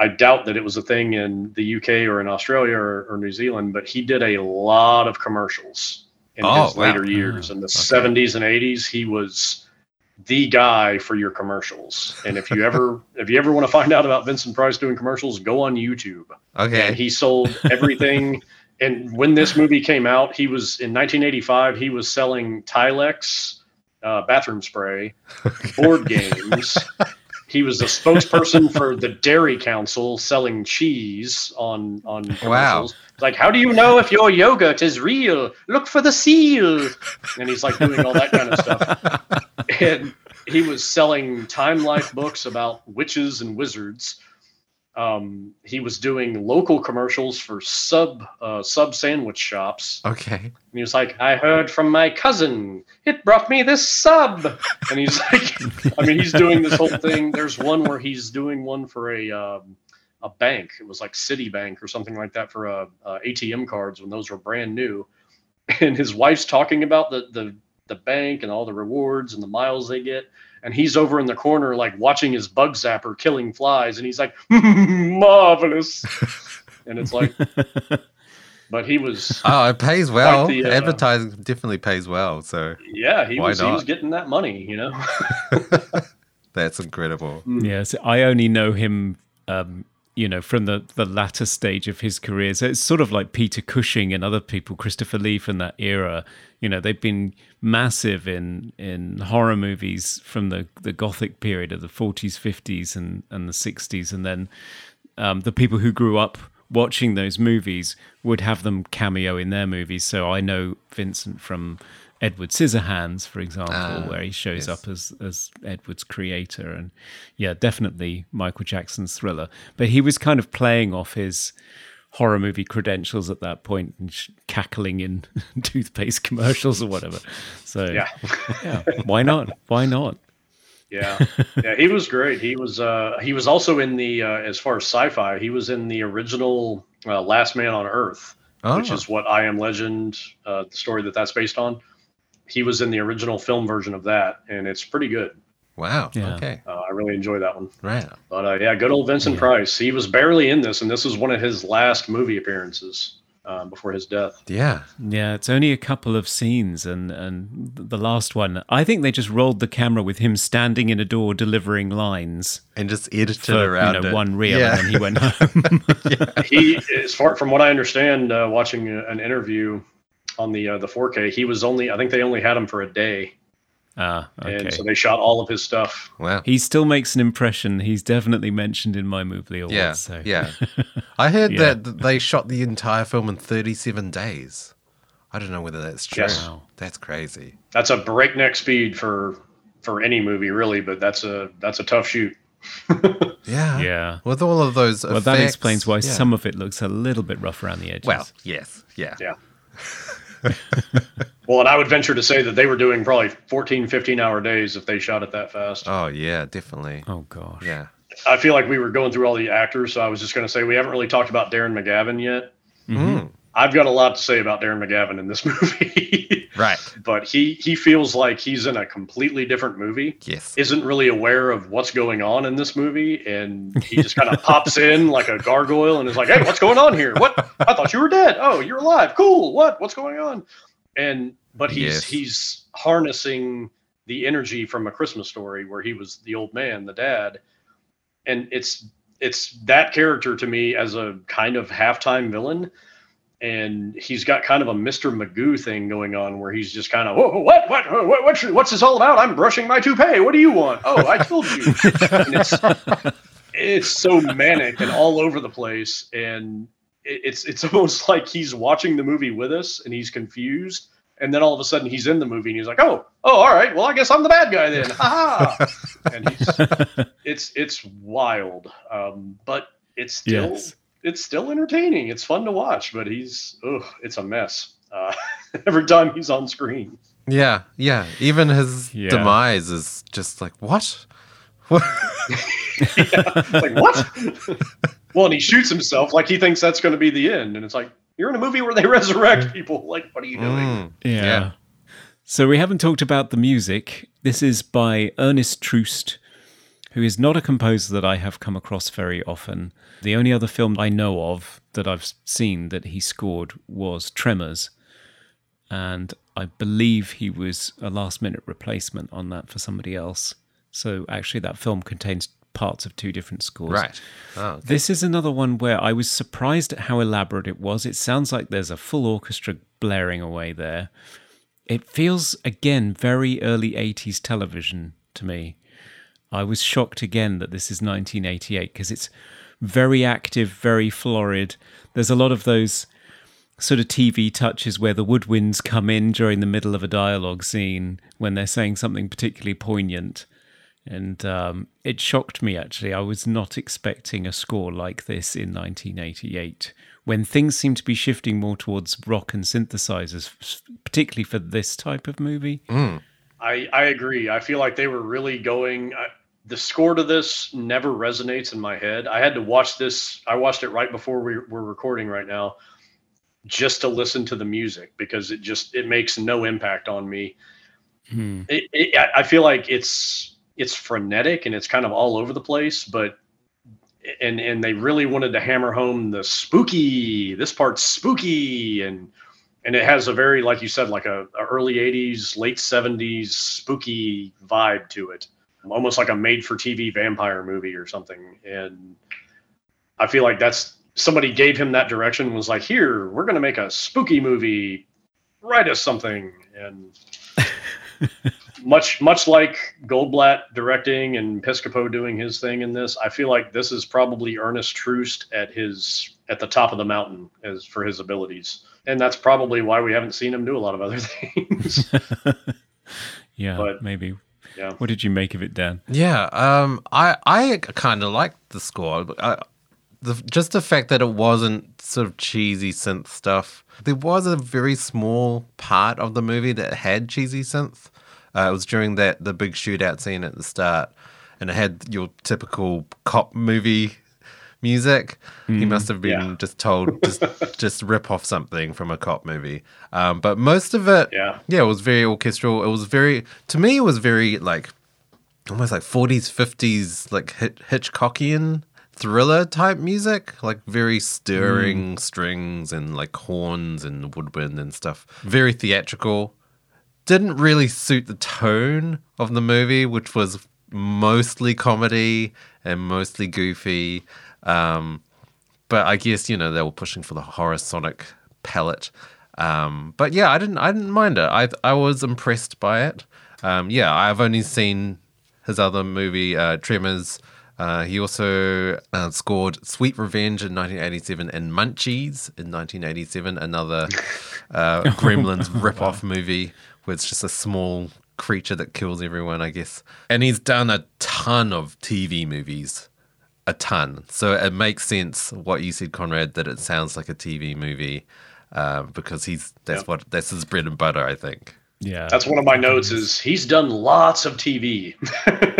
I doubt that it was a thing in the UK or in Australia or, or New Zealand, but he did a lot of commercials in Oh, his wow. later years. In the 70s and 80s, he was the guy for your commercials. And if you ever if you ever want to find out about Vincent Price doing commercials, go on YouTube. And Okay. he sold everything. and when this movie came out, he was in 1985. He was selling Tilex uh, bathroom spray, board games. He was the spokesperson for the Dairy Council, selling cheese on on commercials. It's Like, how do you know if your yogurt is real? Look for the seal. And he's like doing all that kind of stuff. And he was selling Time Life books about witches and wizards um, he was doing local commercials for sub uh, sub sandwich shops. Okay. And he was like, "I heard from my cousin. It brought me this sub." And he's like, "I mean, he's doing this whole thing." There's one where he's doing one for a um, a bank. It was like Citibank or something like that for uh, uh, ATM cards when those were brand new. and his wife's talking about the the the bank and all the rewards and the miles they get. And he's over in the corner, like watching his bug zapper killing flies, and he's like, marvelous. and it's like, but he was, Oh, it pays well. the, uh, Advertising definitely pays well. So yeah, he Why was, he was getting that money, you know. that's incredible. Yes, I only know him, um, you know, from the, the latter stage of his career. So it's sort of like Peter Cushing and other people, Christopher Lee from that era. You know, they've been massive in in horror movies from the, the Gothic period of the 40s, 50s, and, and the 60s. And then um, the people who grew up watching those movies would have them cameo in their movies. So I know Vincent from Edward Scissorhands, for example, Ah, where he shows yes. up as as Edward's creator, and yeah, definitely Michael Jackson's Thriller. But he was kind of playing off his horror movie credentials at that point and sh- cackling in toothpaste commercials or whatever. So Yeah. yeah, why not? Why not? Yeah, yeah, he was great. He was uh, he was also in the uh, as far as sci-fi, he was in the original uh, Last Man on Earth, which Oh. is what I Am Legend, uh, the story that that's based on. He was in the original film version of that, and it's pretty good. Wow. Yeah. Okay. Uh, I really enjoy that one. Right. But uh, yeah, good old Vincent Price. He was barely in this, and this was one of his last movie appearances uh, before his death. Yeah. Yeah, it's only a couple of scenes, and and the last one, I think they just rolled the camera with him standing in a door delivering lines And just edited for around you know it. one reel, Yeah. and then he went home. he, as far from what I understand, uh, watching an interview on the uh, the 4K, he was only I think they only had him for a day, ah, okay. and so they shot all of his stuff. Wow. he still makes an impression. He's definitely mentioned in my movie awards. Yeah. so. Yeah. I heard Yeah. that they shot the entire film in 37 days. I don't know whether that's true. Yes. Wow. That's crazy. That's a breakneck speed for for any movie, really. But that's a that's a tough shoot. Yeah. Yeah. With all of those Well, that explains why yeah. some of it looks a little bit rough around the edges. Well, yes. Yeah. Yeah. well, and I would venture to say that they were doing probably 14, 15 hour days if they shot it that fast. Oh, yeah, definitely. oh gosh. Yeah. I feel like we were going through all the actors, so I was just going to say we haven't really talked about Darren McGavin yet. Mm. I've got a lot to say about Darren McGavin in this movie, Right. but he he feels like he's in a completely different movie. Yes. Isn't really aware of what's going on in this movie, and he just kind of pops in like a gargoyle and is like, "Hey, what's going on here? What? I thought you were dead. Oh, you're alive. Cool. What? What's going on?" And but he's Yes. he's harnessing the energy from a Christmas story where he was the old man, the dad, and it's it's that character to me as a kind of halftime villain and he's got kind of a Mr. Magoo thing going on where he's just kind of Whoa, what what what what's, what's this all about? I'm brushing my toupee. What do you want? Oh, I told you. and it's it's so manic and all over the place, and it's it's almost like he's watching the movie with us and he's confused. And then all of a sudden he's in the movie and he's like, "Oh, oh, all right. Well, I guess I'm the bad guy then." Ha ha! And he's it's it's wild, um, but it's still Yes. It's still entertaining. It's fun to watch, but he's oh, it's a mess uh, every time he's on screen. Yeah. Yeah. Even his Yeah. demise is just like, what? What? Like what? well, and he shoots himself like he thinks that's going to be the end, and it's like you're in a movie where they resurrect people. Like, what are you doing? Mm. Yeah. Yeah. So we haven't talked about the music. This is by Ernest Troost, who is not a composer that I have come across very often. The only other film I know of that I've seen that he scored was Tremors. And I believe he was a last minute replacement on that for somebody else. So actually, that film contains parts of two different scores. Right. Oh, This is another one where I was surprised at how elaborate it was. It sounds like there's a full orchestra blaring away there. It feels, again, very early 80s television to me. I was shocked again that this is 1988 because it's very active, very florid. There's a lot of those sort of TV touches where the woodwinds come in during the middle of a dialogue scene when they're saying something particularly poignant. And um, it shocked me actually. I was not expecting a score like this in 1988 when things seem to be shifting more towards rock and synthesizers, particularly for this type of movie. I I agree. I feel like they were really going. I, the score to this never resonates in my head. I had to watch this. I watched it right before we were recording right now, just to listen to the music because it just it makes no impact on me. Hmm. It, it, I- feel like it's it's frenetic and it's kind of all over the place, but and and they really wanted to hammer home the spooky. This part's spooky and and it has a very like you said like a, a early 80s late 70s spooky vibe to it almost like a made for tv vampire movie or something. And i feel like that's somebody gave him that direction was like here we're going to make a spooky movie write us something. And much much like goldblatt directing and piscopo doing his thing in this i feel like this is probably ernest troost at his at the top of the mountain as for his abilities. And that's probably why we haven't seen him do a lot of other things. Yeah, But- maybe. Yeah. What did you make of it, Dan? Yeah, um, I I kind of liked the score. I, the, just the fact that it wasn't sort of cheesy synth stuff. There was a very small part of the movie that had cheesy synth. Uh, it was during that the big shootout scene at the start, and it had your typical cop movie music. He must have been Yeah. just told just just rip off something from a cop movie. Um, but most of it, Yeah. yeah, it was very orchestral. It was very to me, it was very like almost like 40s 50s like Hit- hitchcockian thriller type music like very stirring strings and like horns and woodwind and stuff very theatrical didn't really suit the tone of the movie which was mostly comedy and mostly goofy um, but i guess you know they were pushing for the horror sonic palette um, but yeah i didn't i didn't mind it i i was impressed by it um, yeah i've only seen his other movie, uh, Tremors. Uh, he also uh, scored Sweet Revenge in 1987 and Munchies in 1987, another uh, Gremlins rip-off movie where it's just a small creature that kills everyone, I guess. And he's done a ton of TV movies, a ton. So it makes sense what you said, Conrad, that it sounds like a TV movie uh, because he's that's Yep. what that's his bread and butter, I think. Yeah. that's one of my notes is he's done lots of tv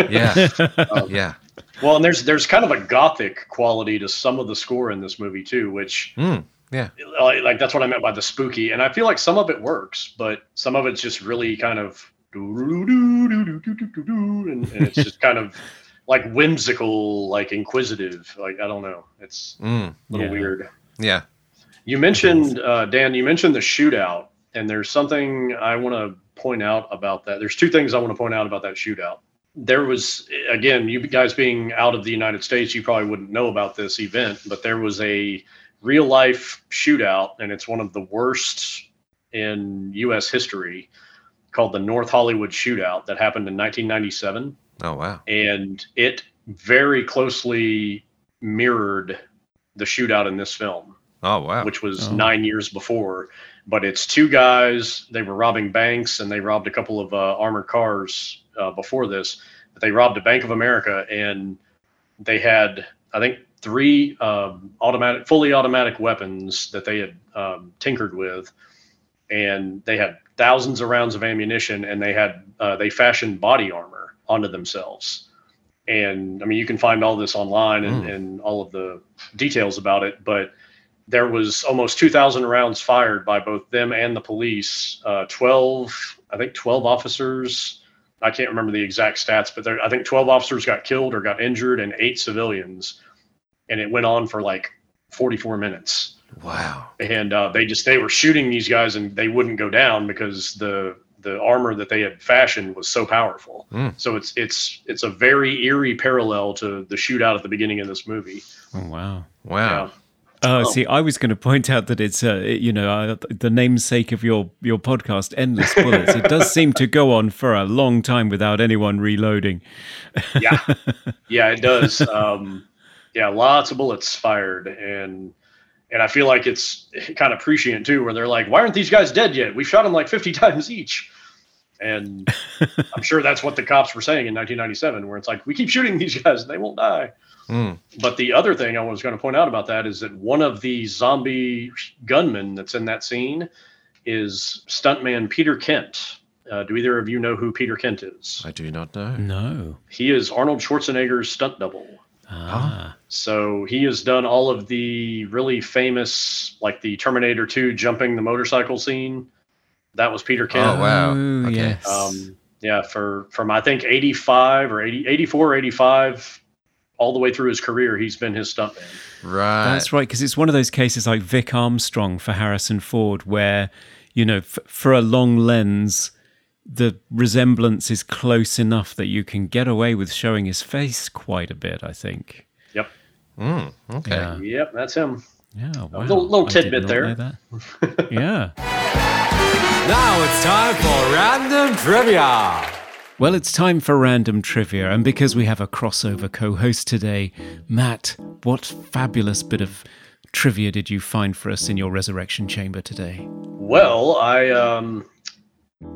Yeah, yeah. well and there's there's kind of a gothic quality to some of the score in this movie too which Mm, yeah. like, like that's what I meant by the spooky. And I feel like some of it works, but some of it's just really kind of and, and it's just kind of like whimsical, like inquisitive. Like I don't know, it's Mm, a little Yeah. weird. yeah. You mentioned uh, Dan. You mentioned the shootout, and there's something I want to point out about that. There's two things I want to point out about that shootout. There was again, you guys being out of the United States, you probably wouldn't know about this event, but there was a real life shootout, and it's one of the worst in U.S. history, called the North Hollywood Shootout that happened in 1997 Oh wow. and it very closely mirrored the shootout in this film Oh wow. which was Oh. nine years before. But it's two guys. They were robbing banks and they robbed a couple of uh, armored cars uh, before this. But they robbed a Bank of America and they had, I think, three um, automatic, fully automatic weapons that they had um, tinkered with, and they had thousands of rounds of ammunition, and they had uh, they fashioned body armor onto themselves. And I mean, you can find all this online and, and all of the details about it, but there was almost 2,000 rounds fired by both them and the police. Uh, 12, I think 12 officers. I can't remember the exact stats, but there, I think 12 officers got killed or got injured and eight civilians. And it went on for like 44 minutes. wow. And uh, they just, they were shooting these guys and they wouldn't go down because the, the armor that they had fashioned was so powerful. Mm. So it's, it's, it's a very eerie parallel to the shootout at the beginning of this movie. Oh, wow. Wow. Yeah. Oh, Oh. see, I was going to point out that it's, uh, you know, uh, the namesake of your your podcast, Endless Bullets. it does seem to go on for a long time without anyone reloading. yeah yeah it does um yeah lots of bullets fired and and i feel like it's kind of prescient too where they're like why aren't these guys dead yet we shot them like 50 times each and i'm sure that's what the cops were saying in 1997 where it's like we keep shooting these guys and they won't die Mm. but the other thing i was going to point out about that is that one of the zombie gunmen that's in that scene is stuntman peter kent uh, do either of you know who peter kent is I do not know. No. he is arnold schwarzenegger's stunt double Ah. So he has done all of the really famous, like the Terminator 2 jumping the motorcycle scene. That was Peter Kent. Oh, wow. Okay. yes. Um, yeah, for from I think 85 or 80, 84, 85, all the way through his career, he's been his stuntman. Right. That's right, because it's one of those cases like Vic Armstrong for Harrison Ford, where, you know, f- for a long lens, the resemblance is close enough that you can get away with showing his face quite a bit, I think. Yep. Mm, okay. Yeah. Yep, that's him. Yeah, wow. little- little tidbit there. yeah. Now it's time for random trivia. Well, it's time for random trivia, and because we have a crossover co host today, Matt, what fabulous bit of trivia did you find for us in your resurrection chamber today? Well, I um,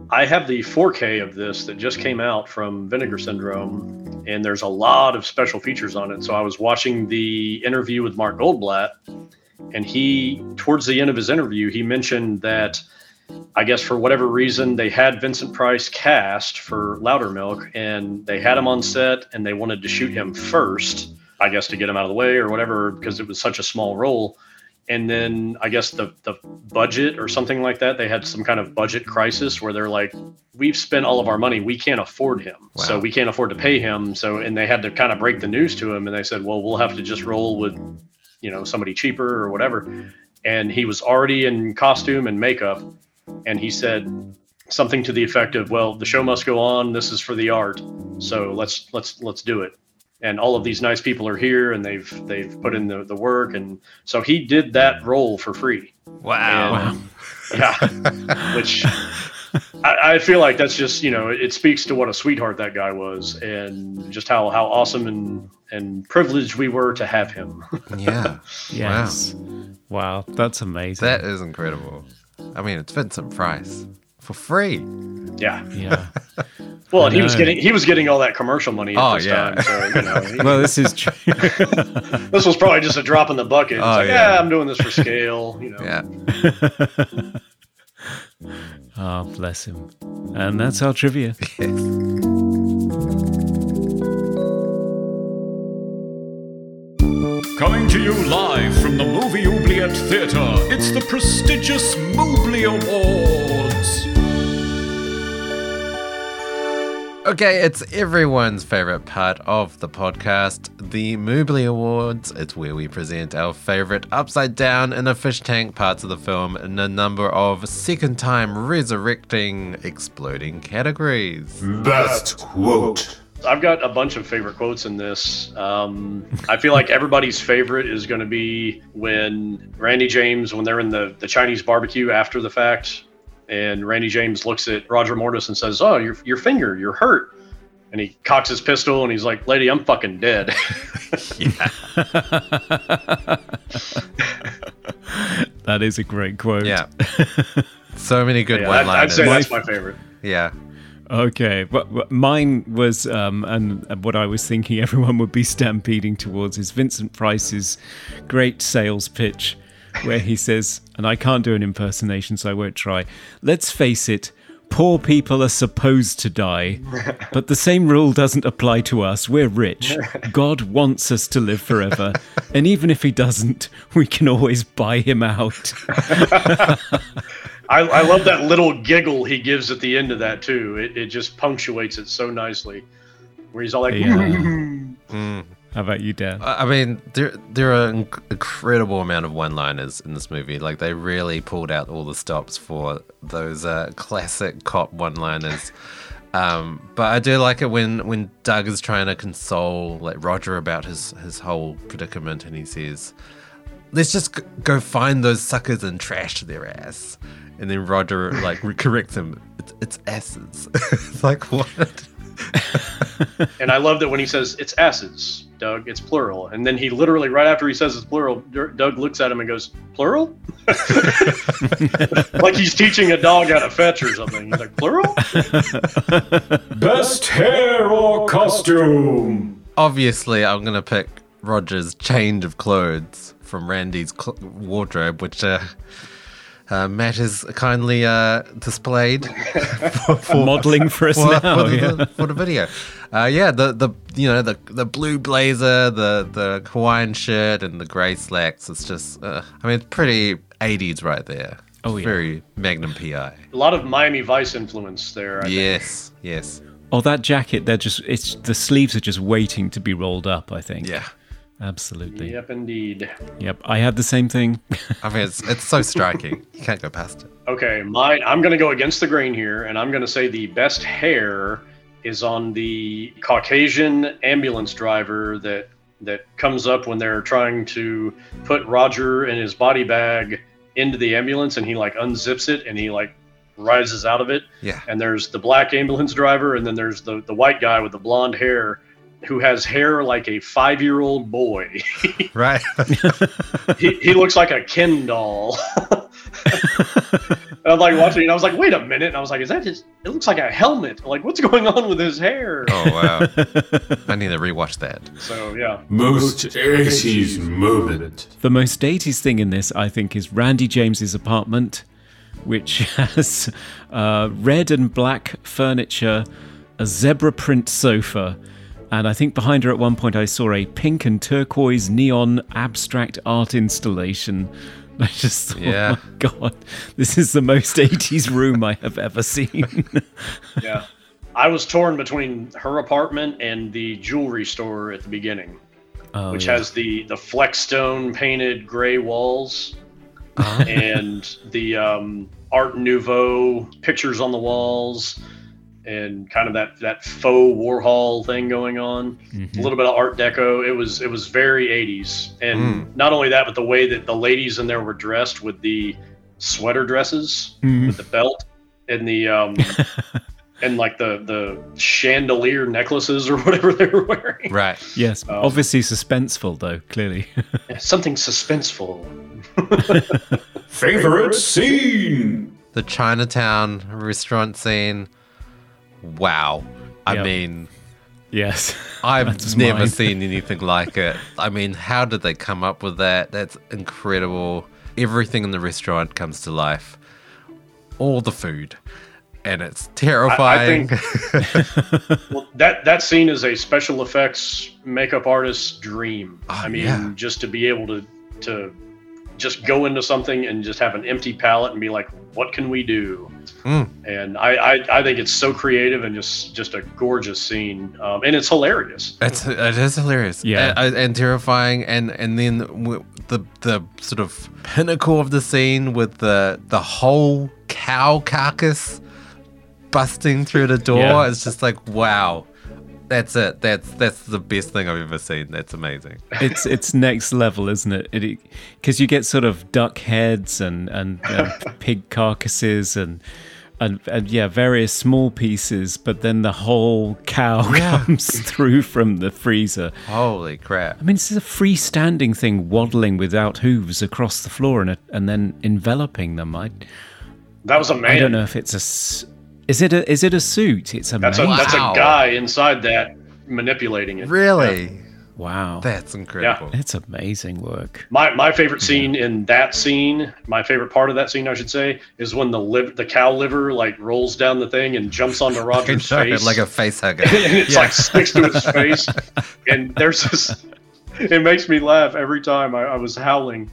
I have the 4K of this that just came out from Vinegar Syndrome, and there's a lot of special features on it. So I was watching the interview with Mark Goldblatt, and he, towards the end of his interview, he mentioned that I guess for whatever reason they had Vincent Price cast for Loudermilk, and they had him on set, and they wanted to shoot him first. I guess to get him out of the way or whatever, because it was such a small role and then I guess the the budget or something like that. They had some kind of budget crisis where they're like, "We've spent all of our money. We can't afford him, so we can't afford to pay him." So, and they had to kind of break the news to him, and they said, "Well, we'll have to just roll with, you know, somebody cheaper or whatever." And he was already in costume and makeup, and he said something to the effect of, "Well, the show must go on. This is for the art, so let's let's let's do it." And all of these nice people are here and they've they've put in the, the work and so he did that role for free Wow. And- yeah which I, I feel like that's just you know it speaks to what a sweetheart that guy was and just how how awesome and and privileged we were to have him Yeah. Yes. Wow, that's amazing. That is incredible. I mean, it's Vincent Price for free. yeah yeah. well he was getting he was getting all that commercial money at Oh, this yeah. time so you know he- Well, this is true. this was probably just a drop in the bucket Oh, like yeah. yeah i'm doing this for scale you know Yeah. oh, bless him. And that's our trivia. Coming to you live from the Movie Oubliette Theatre, it's the prestigious Mobley Awards. Okay, it's everyone's favorite part of the podcast, the Mobley Awards. It's where we present our favorite upside down in a fish tank parts of the film in a number of second time resurrecting, exploding categories. Best quote. I've got a bunch of favorite quotes in this. Um, I feel like everybody's favorite is going to be when Randy James, when they're in the, the Chinese barbecue after the fact, and Randy James looks at Roger Mortis and says, "Oh, your your finger, you're hurt," and he cocks his pistol and he's like, "Lady, I'm fucking dead." That is a great quote. Yeah. so many good yeah, one I'd, I'd say My that's my favorite. Yeah. Okay, but but mine was, um, and what I was thinking everyone would be stampeding towards is Vincent Price's great sales pitch, where he says, and I can't do an impersonation, so I won't try. Let's face it, poor people are supposed to die, but the same rule doesn't apply to us. We're rich. God wants us to live forever, and even if He doesn't, we can always buy Him out. I, I love that little giggle he gives at the end of that too. It, it just punctuates it so nicely, where he's all like, Yeah. Mm-hmm. How about you, Dan? I mean, there there are an incredible amount of one-liners in this movie. Like they really pulled out all the stops for those uh, classic cop one-liners. Um, but I do like it when when Doug is trying to console like Roger about his his whole predicament, and he says, "Let's just go find those suckers and trash their ass." And then Roger like corrects him. It's, it's asses. it's like what? And I love that when he says it's acids, Doug, it's plural. And then he literally, right after he says it's plural, Doug looks at him and goes, plural? like he's teaching a dog how to fetch or something. He's like, plural? Best hair or costume. obviously I'm gonna pick Roger's change of clothes from Randy's cl- wardrobe, which uh, uh, Matt has kindly uh, displayed for, for- Modeling for us for, now. for, the, yeah. for the video. Uh, yeah, the the you know the the blue blazer, the the Hawaiian shirt, and the grey slacks. It's just, uh, I mean, it's pretty 80s right there. Oh, yeah. very Magnum PI. A lot of Miami Vice influence there. I think. Yes, yes, Oh, that jacket, they're just, it's the sleeves are just waiting to be rolled up, I think. yeah. Absolutely. Yep. Indeed. Yep. I had the same thing. I mean, it's it's so striking. You can't go past it. Okay, mine. I'm going to go against the grain here, and I'm going to say the best hair is on the Caucasian ambulance driver that that comes up when they're trying to put Roger and his body bag into the ambulance, and he like unzips it and he like rises out of it. Yeah. And there's the black ambulance driver, and then there's the the white guy with the blonde hair. Who has hair like a five year old boy? Right. he, he looks like a Ken doll. and I'm like watching it, and I was like, wait a minute. And I was like, is that his? It looks like a helmet. Like, what's going on with his hair? oh wow. I need to rewatch that. So, yeah. Most 80s moment. The most 80s thing in this, I think, is Randi James's apartment, which has uh, red and black furniture, a zebra print sofa, and I think behind her at one point I saw a pink and turquoise neon abstract art installation. I just thought, Yeah. oh my god, this is the most 80s room I have ever seen. Yeah. I was torn between her apartment and the jewelry store at the beginning, Oh, which yeah. has the, the Flexstone painted gray walls and the um, Art Nouveau pictures on the walls and kind of that, that faux Warhol thing going on. Mm-hmm. a little bit of art deco it was it was very 80s and hmm. not only that but the way that the ladies in there were dressed with the sweater dresses mm-hmm. with the belt and the um and like the the chandelier necklaces or whatever they were wearing Right. Yes, um, obviously suspenseful though, clearly. something suspenseful Favorite scene. The Chinatown restaurant scene. Wow. I Yep. mean, yes. I've never mine. seen anything like it. I mean, how did they come up with that? That's incredible. Everything in the restaurant comes to life. All the food. And it's terrifying. I think Well that that scene is a special effects makeup artist's dream oh, i mean yeah. just to be able to to just go into something and just have an empty palette and be like what can we do Mm. and I, I i think it's so creative and just just a gorgeous scene um, and it's hilarious It's it is hilarious, Yeah. and, and terrifying, and and then the the sort of pinnacle of the scene with the the whole cow carcass busting through the door. Yeah. It's just like wow, that's it. That's that's the best thing I've ever seen. That's amazing. it's it's next level, isn't it? Because you get sort of duck heads and and uh, pig carcasses and. And, and yeah, various small pieces, but then the whole cow Yeah. comes through from the freezer. Holy crap! I mean, this is a freestanding thing waddling without hooves across the floor and, and then enveloping them. I, that was a man I don't know if it's a. s- Is it a? Is it a suit? It's a that's a man. that's a guy inside that manipulating it Really, Wow, that's incredible. it's amazing work. My my favorite scene in that scene, my favorite part of that scene, I should say, is when the liv- the cow liver like rolls down the thing and jumps onto Roger's Sorry, face, like a face hugger. and it's like sticks to his face. And there's this, it makes me laugh every time. I, I was howling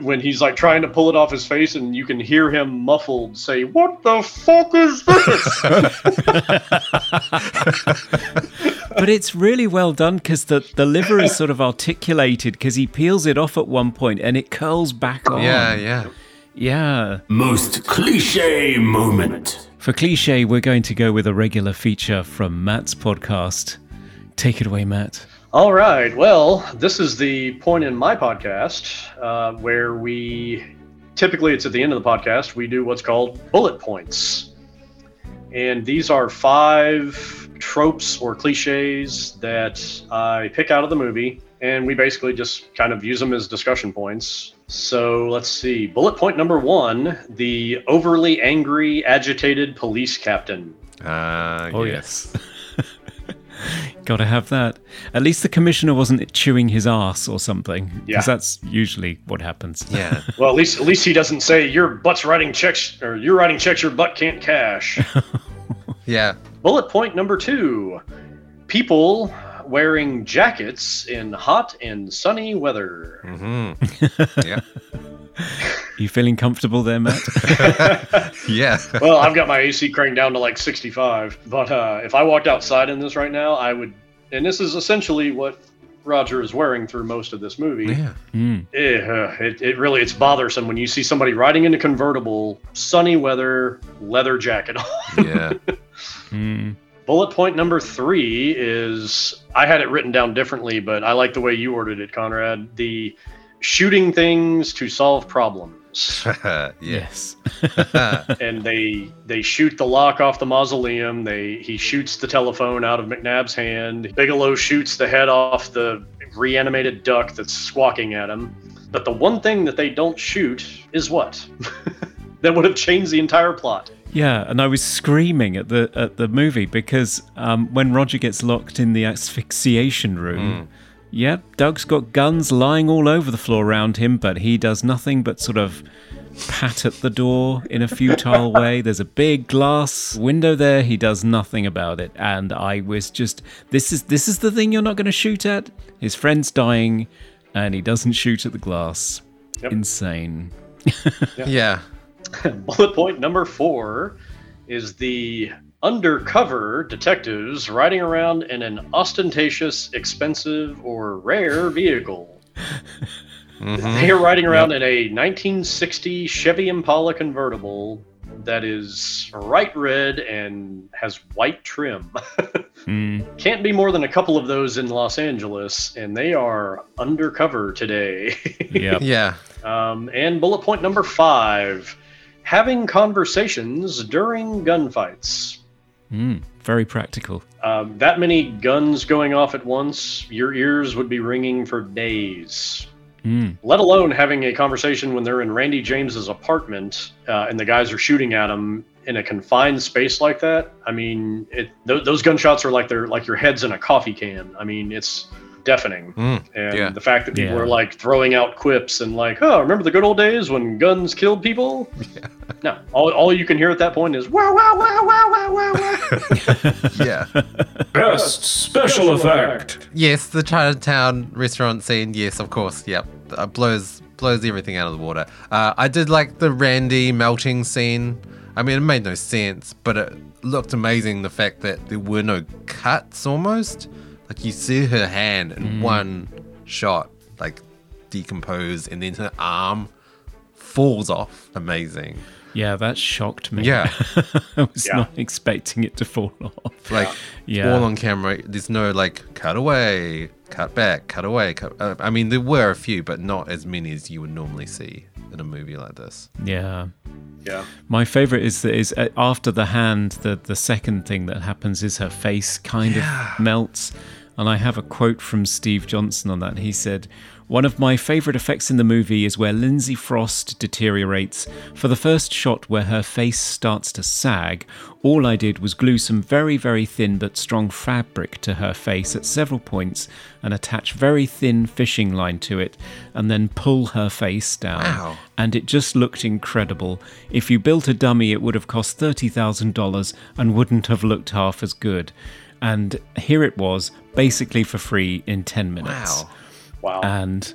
when he's like trying to pull it off his face, and you can hear him muffled say, "What the fuck is this?" But it's really well done because the, the liver is sort of articulated because he peels it off at one point and it curls back on. yeah, yeah. Yeah. Most cliche moment. For cliche, we're going to go with a regular feature from Matt's podcast. Take it away, Matt. All right. Well, this is the point in my podcast uh, where we typically it's at the end of the podcast we do what's called bullet points, and these are five tropes or cliches that I pick out of the movie, and we basically just kind of use them as discussion points. So let's see. Bullet point number one: the overly angry, agitated police captain. Uh, Oh, yes. Gotta have that. At least the commissioner wasn't chewing his ass or something. Because Yeah. that's usually what happens. Yeah. Well, at least at least he doesn't say your butt's writing checks or you're writing checks your butt can't cash. Yeah. Bullet point number two: people wearing jackets in hot and sunny weather. Mm-hmm. Yeah. You feeling comfortable there, Matt? Yeah. well, I've got my AC cranked down to like 65, but uh, if I walked outside in this right now, I would. And this is essentially what Roger is wearing through most of this movie. Yeah. Mm. It, it really it's bothersome when you see somebody riding in a convertible, sunny weather, leather jacket on. Yeah. Mm. Bullet point number three is I had it written down differently, but I like the way you ordered it, Conrad. The shooting things to solve problems. Yes. and they they shoot the lock off the mausoleum. They he shoots the telephone out of McNab's hand. Bigelow shoots the head off the reanimated duck that's squawking at him. But the one thing that they don't shoot is what? that would have changed the entire plot. Yeah, and I was screaming at the at the movie because um, when Roger gets locked in the asphyxiation room, yep, Doug's got guns lying all over the floor around him, but he does nothing but sort of pat at the door in a futile way. There's a big glass window there. He does nothing about it, and I was just this is this is the thing you're not going to shoot at. His friend's dying, and he doesn't shoot at the glass. Yep. Insane. Yeah. Bullet point number four is the undercover detectives riding around in an ostentatious, expensive, or rare vehicle. They are riding around in a 1960 Chevy Impala convertible that is bright red and has white trim. Mm. Can't be more than a couple of those in Los Angeles, and they are undercover today. Yep. Yeah. Um, and bullet point number five having conversations during gunfights. Mm. Very practical. Um, that many guns going off at once, your ears would be ringing for days. Mm. Let alone having a conversation when they're in Randi James's apartment uh, and the guys are shooting at him in a confined space like that. I mean, it, th- those gunshots are like they're like your head's in a coffee can. I mean, it's deafening. Mm, And yeah. the fact that people Yeah. are like throwing out quips and like, oh, remember the good old days when guns killed people? Yeah. No, all, all you can hear at that point is wow, wow, wow, wow, wow, wow, wow. Yeah. Best special effect. yes, the Chinatown restaurant scene. Yes, of course. Yep. Uh, blows blows everything out of the water. Uh, I did like the Randi melting scene. I mean, it made no sense, but it looked amazing. The fact that there were no cuts, almost like you see her hand in one shot, like decompose, and then her arm falls off. Amazing. Yeah, that shocked me. Yeah. I was Yeah. not expecting it to fall off. like Yeah. all on camera. There's no like cut away, cut back, cut away. Cut, uh, I mean, there were a few, but not as many as you would normally see in a movie like this. Yeah. yeah. My favorite is that is uh, after the hand, the the second thing that happens is her face kind of melts. And I have a quote from Steve Johnson on that. He said, One of my favourite effects in the movie is where Lindsay Frost deteriorates. For the first shot where her face starts to sag, all I did was glue some very, very thin but strong fabric to her face at several points and attach very thin fishing line to it, and then pull her face down Wow. and it just looked incredible. If you built a dummy, it would have cost $30,000 and wouldn't have looked half as good. And here it was, basically for free in 10 minutes. Wow. Wow. And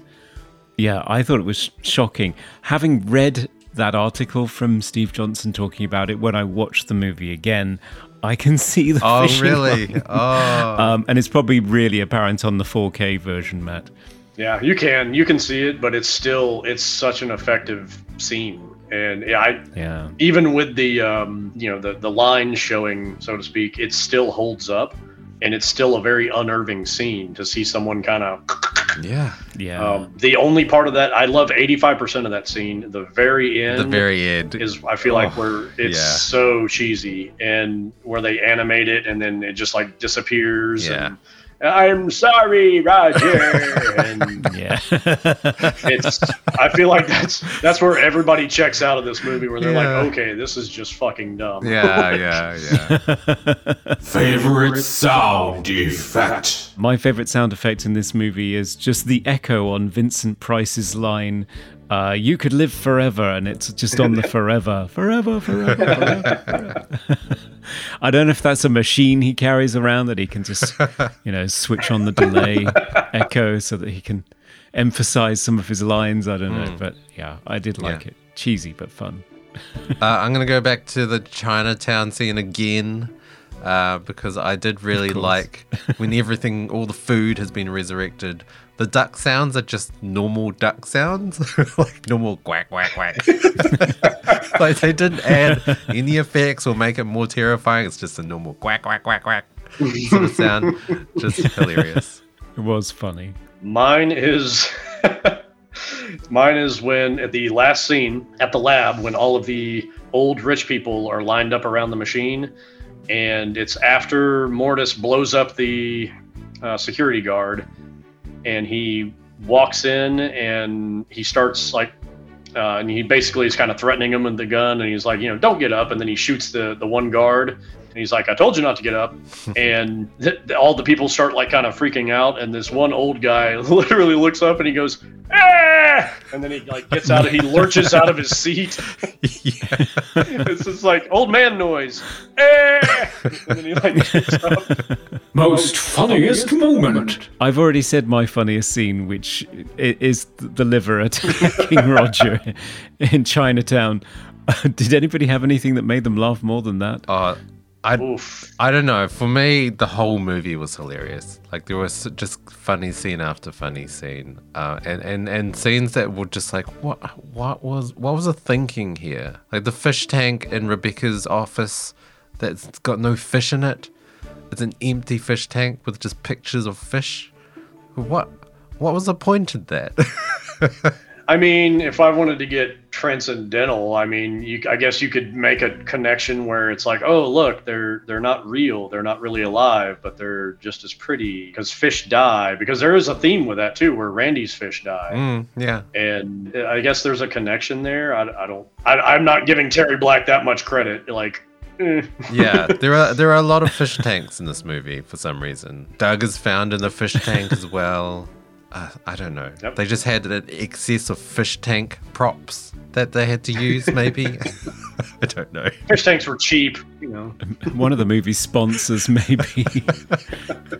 yeah, I thought it was shocking. Having read that article from Steve Johnson talking about it when I watched the movie again, I can see the Oh, fishing really? line. Oh, Um, and it's probably really apparent on the 4K version, Matt. Yeah, you can you can see it, but it's still it's such an effective scene, and yeah, I Yeah. even with the um, you know the the line showing, so to speak, it still holds up, and it's still a very unnerving scene to see someone kind of. yeah. Yeah. Um, the only part of that I love eighty five percent of that scene. The very end The very end. is I feel like Oh, where it's yeah. so cheesy and where they animate it and then it just like disappears Yeah. and I'm sorry, Roger. And Yeah. it's I feel like that's that's where everybody checks out of this movie where they're Yeah. like, okay, this is just fucking dumb. Yeah, yeah, yeah. Favorite sound effect. My favorite sound effect in this movie is just the echo on Vincent Price's line, uh, you could live forever, and it's just on the forever, forever, forever, forever. forever. I don't know if that's a machine he carries around that he can just, you know, switch on the delay echo so that he can emphasize some of his lines. I don't know, but yeah, I did like Yeah. it. Cheesy but fun. Uh, I'm gonna go back to the Chinatown scene again uh, because I did really like when everything, all the food has been resurrected. The duck sounds are just normal duck sounds, like normal quack quack quack. like they didn't add any effects or make it more terrifying. It's just a normal quack quack quack quack sort of sound. Just hilarious. It was funny. Mine is mine is when at the last scene at the lab when all of the old rich people are lined up around the machine, and it's after Mortis blows up the uh, security guard, and he walks in and he starts like. Uh, and he basically is kind of threatening him with the gun, and he's like, you know, don't get up. And then he shoots the the one guard, and he's like, I told you not to get up. and th- all the people start like kind of freaking out, and this one old guy literally looks up and he goes, ah! and then he like gets out of he lurches out of his seat. yeah. it's just like old man noise. Ah! and then he like gets up. Most funniest moment. I've already said my funniest scene, which is the liver at King Roger in Chinatown. Did anybody have anything that made them laugh more than that? Uh, I Oof. I don't know. For me, the whole movie was hilarious. Like there was just funny scene after funny scene, uh, and and and scenes that were just like, what what was what was the thinking here? Like the fish tank in Rebecca's office that's got no fish in it. It's an empty fish tank with just pictures of fish. What what was the point of that? I mean, if I wanted to get transcendental, I mean, you, I guess you could make a connection where it's like, oh, look, they're they're not real, they're not really alive, but they're just as pretty because fish die. Because there is a theme with that too, where Randi's fish die, mm, yeah. and I guess there's a connection there. I, I don't, I, I'm not giving Terry Black that much credit. Like, eh. Yeah, there are there are a lot of fish tanks in this movie for some reason. Doug is found in the fish tank as well. Uh, I don't know. Yep. They just had an excess of fish tank props that they had to use. Maybe I don't know. fish tanks were cheap, you know. One of the movie's sponsors, maybe.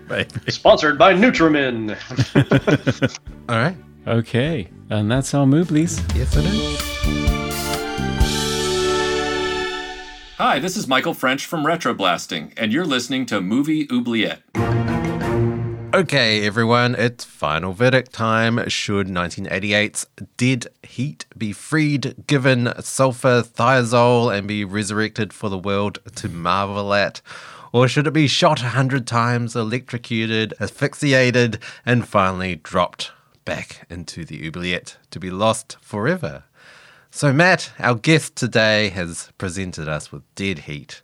Maybe. Sponsored by Nutrimin. All right. okay, and that's our Mooblies. Yes, it is. Hi, this is Michael French from Retroblasting, and you're listening to Movie Oubliette. Okay, everyone, it's final verdict time. Should 1988's Dead Heat be freed, given sulfur thiazole, and be resurrected for the world to marvel at? Or should it be shot a hundred times, electrocuted, asphyxiated, and finally dropped back into the oubliette to be lost forever? So, Matt, our guest today, has presented us with Dead Heat.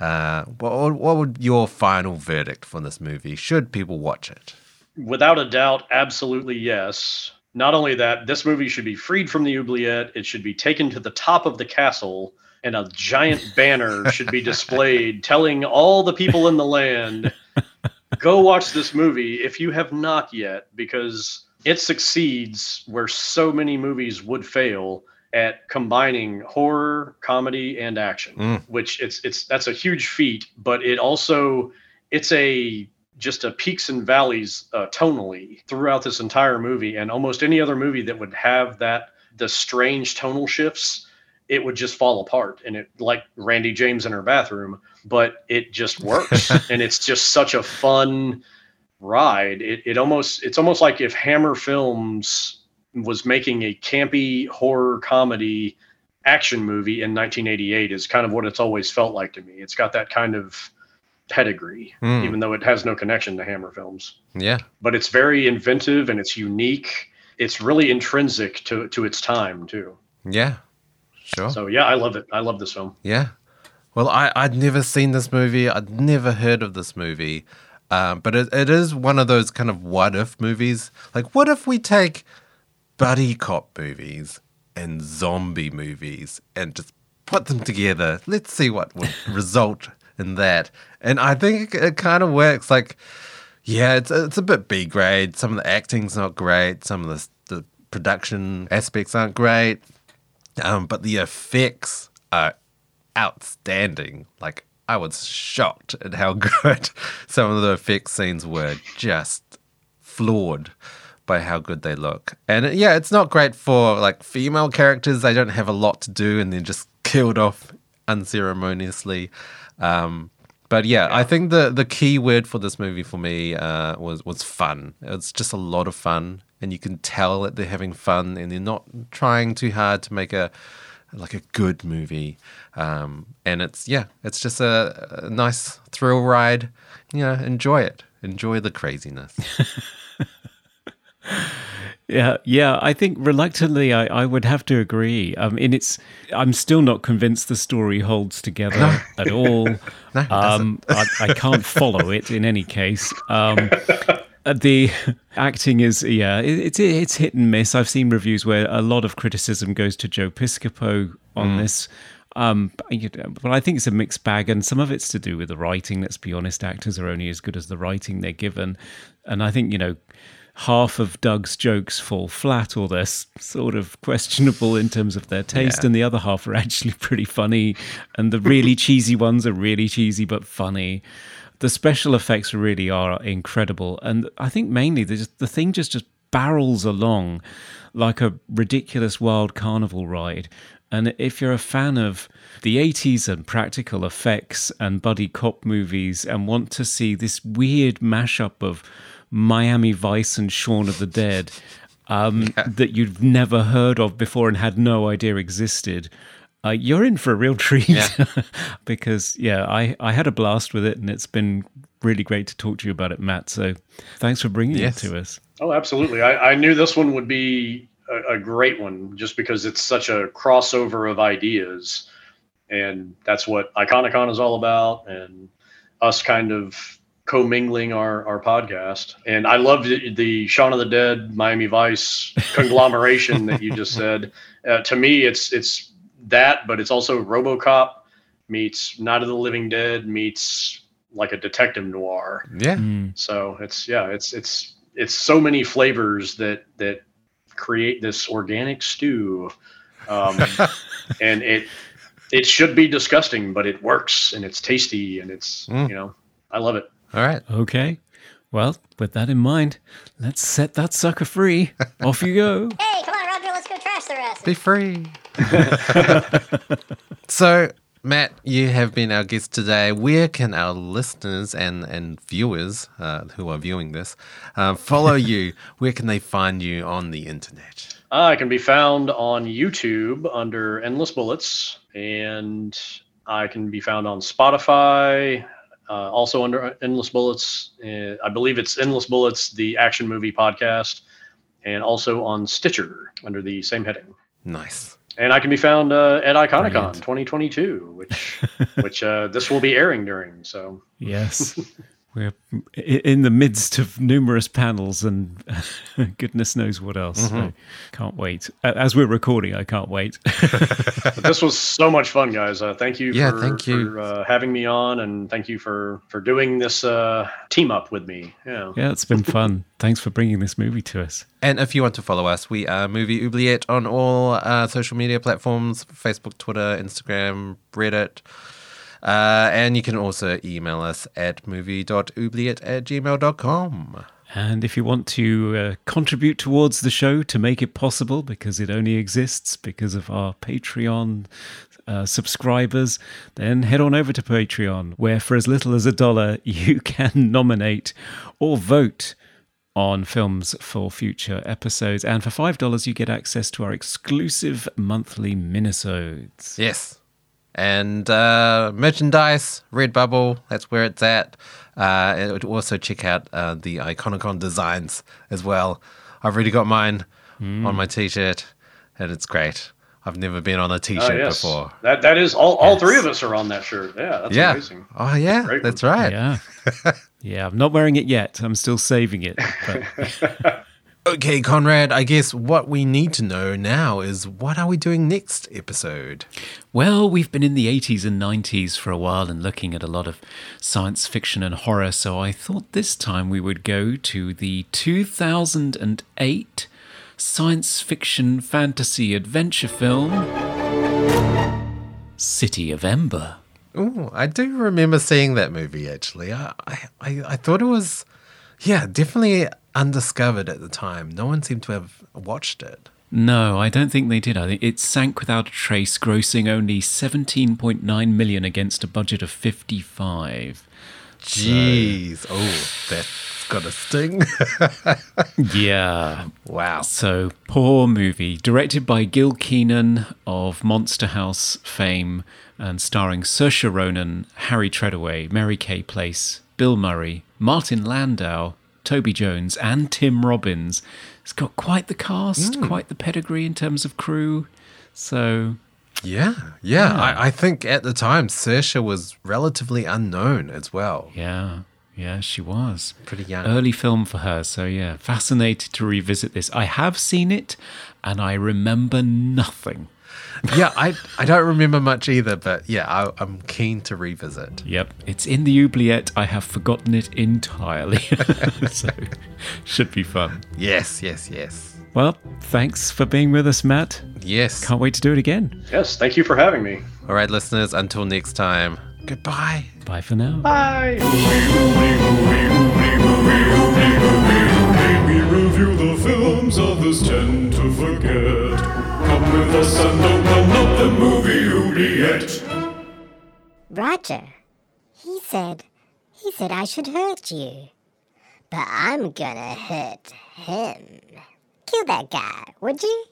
Uh, what, what would your final verdict for this movie? Should people watch it? Without a doubt, absolutely yes. Not only that, this movie should be freed from the oubliette. It should be taken to the top of the castle, and a giant banner should be displayed telling all the people in the land, go watch this movie if you have not yet, because it succeeds where so many movies would fail at combining horror, comedy, and action. Mm. Which it's it's that's a huge feat, but it also it's a just a peaks and valleys uh, tonally throughout this entire movie and almost any other movie that would have that the strange tonal shifts it would just fall apart and it like randi james in her bathroom but it just works and it's just such a fun ride it, it almost it's almost like if hammer films was making a campy horror comedy action movie in 1988 is kind of what it's always felt like to me it's got that kind of pedigree Hmm. even though it has no connection to hammer films Yeah. but it's very inventive and it's unique. It's really intrinsic to to its time too. Yeah. Sure. So yeah, I love it. I love this film. yeah. Well, I, I'd never seen this movie. I'd never heard of this movie. Um, but it, it is one of those kind of what if movies. Like, what if we take buddy cop movies and zombie movies and just put them together? Let's see what would result in that. And I think it kind of works. Like, yeah, it's it's a bit B grade. Some of the acting's not great. Some of the the production aspects aren't great. Um, but the effects are outstanding. Like I was shocked at how good some of the effects scenes were. Just floored by how good they look. And uh, yeah, it's not great for like female characters. They don't have a lot to do and they're just killed off unceremoniously. Um, but yeah, I think the the key word for this movie for me uh, was was fun. It's just a lot of fun, and you can tell that they're having fun, and they're not trying too hard to make a like a good movie. Um, and it's yeah, it's just a, a nice thrill ride. You know, enjoy it, enjoy the craziness. Yeah, yeah. I think reluctantly, I, I would have to agree. Um, and it's, I'm still not convinced the story holds together at all. No, um, I, I can't follow it in any case. Um, uh, the acting is, yeah, it, it's it's hit and miss. I've seen reviews where a lot of criticism goes to Joe Piscopo on this. Um, but, you know, but I think it's a mixed bag, and some of it's to do with the writing. Let's be honest, actors are only as good as the writing they're given, and I think you know half of Doug's jokes fall flat or they're sort of questionable in terms of their taste, Yeah. and the other half are actually pretty funny. And the really cheesy ones are really cheesy but funny. The special effects really are incredible, and I think mainly the just, the thing just just barrels along like a ridiculous wild carnival ride. And if you're a fan of the 80s and practical effects and buddy cop movies and want to see this weird mashup of Miami Vice and Shaun of the Dead um, that you've never heard of before and had no idea existed, uh, you're in for a real treat. because, yeah, I, I had a blast with it and it's been really great to talk to you about it, Matt. So thanks for bringing Yes. it to us. Oh, absolutely. I, I knew this one would be a, a great one just because it's such a crossover of ideas. And that's what Iconicon is all about, and us kind of commingling our, our podcast. And I love the, the Shaun of the Dead, Miami Vice conglomeration that you just said. Uh, to me, it's it's that, but it's also RoboCop meets Night of the Living Dead meets like a detective noir. yeah, So it's yeah, it's it's it's so many flavors that that create this organic stew, um, and it it should be disgusting, but it works and it's tasty and it's Mm. you know I love it. All right. Okay. Well, with that in mind, let's set that sucker free. Off you go. Hey, come on, Roger, let's go trash the rest. Be free. so, Matt, you have been our guest today. Where can our listeners and, and viewers uh, who are viewing this uh, follow you? Where can they find you on the internet? I can be found on YouTube under Endless Bullets, and I can be found on Spotify, uh, also under Endless Bullets. Uh, I believe it's Endless Bullets, the action movie podcast, and also on Stitcher under the same heading. Nice. And I can be found uh, at Iconicon 2022, which which uh, this will be airing during. So Yes. We're in the midst of numerous panels and goodness knows what else. So can't wait. As we're recording, I can't wait. this was so much fun, guys. Uh, thank you Yeah, for, thank you. for uh, having me on, and thank you for for doing this uh, team up with me. Yeah. yeah, it's been fun. Thanks for bringing this movie to us. And if you want to follow us, we are Movie Oubliette on all uh, social media platforms Facebook, Twitter, Instagram, Reddit. Uh, and you can also email us at movie.oubliette at gmail.com. And if you want to uh, contribute towards the show to make it possible, because it only exists because of our Patreon uh, subscribers, then head on over to Patreon, where for as little as a dollar, you can nominate or vote on films for future episodes. And for $5, you get access to our exclusive monthly minisodes. Yes. And uh, merchandise, Redbubble, that's where it's at. Uh, and also check out uh, the Iconicon designs as well. I've already got mine on my t shirt, and it's great. I've never been on a t Oh, shirt yes. before. That that is all. All three of us are on that shirt. Yeah, that's yeah. amazing. Oh, yeah. Great that's one. right. Yeah. Yeah, I'm not wearing it yet. I'm still saving it. But Okay, Conrad, I guess what we need to know now is what are we doing next episode? Well, we've been in the 80s and 90s for a while and looking at a lot of science fiction and horror, so I thought this time we would go to the 2008 science fiction fantasy adventure film City of Ember. Oh, I do remember seeing that movie actually. I, I, I thought it was, yeah, definitely undiscovered at the time. No one seemed to have watched it. No, I don't think they did. I think it sank without a trace, grossing only 17.9 million against a budget of 55. Jeez. Oh, that's got a sting. Yeah. wow. So, poor movie. Directed by Gil Kenan of Monster House fame and starring Saoirse Ronan, Harry Treadaway, Mary Kay Place, Bill Murray, Martin Landau, Toby Jones, and Tim Robbins. It's got quite the cast, hmm. quite the pedigree in terms of crew. So, Yeah, yeah. I, I think at the time Saoirse was relatively unknown as well. yeah, yeah, she was. Pretty young. Early film for her. So, yeah, fascinated to revisit this. I have seen it and I remember nothing. Yeah, I I don't remember much either, but yeah, I, I'm keen to revisit. Yep, it's in the oubliette. I have forgotten it entirely. so, should be fun. Yes, yes, yes, Well, thanks for being with us, Matt. yes. Can't wait to do it again. Yes, thank you for having me. All right, listeners. Until next time. Goodbye. Bye for now. Bye. We review the films others tend to forget. Come with us and up the movie oubliette. Roger. He said, he said I should hurt you. But I'm gonna hurt him. Kill that guy, would you?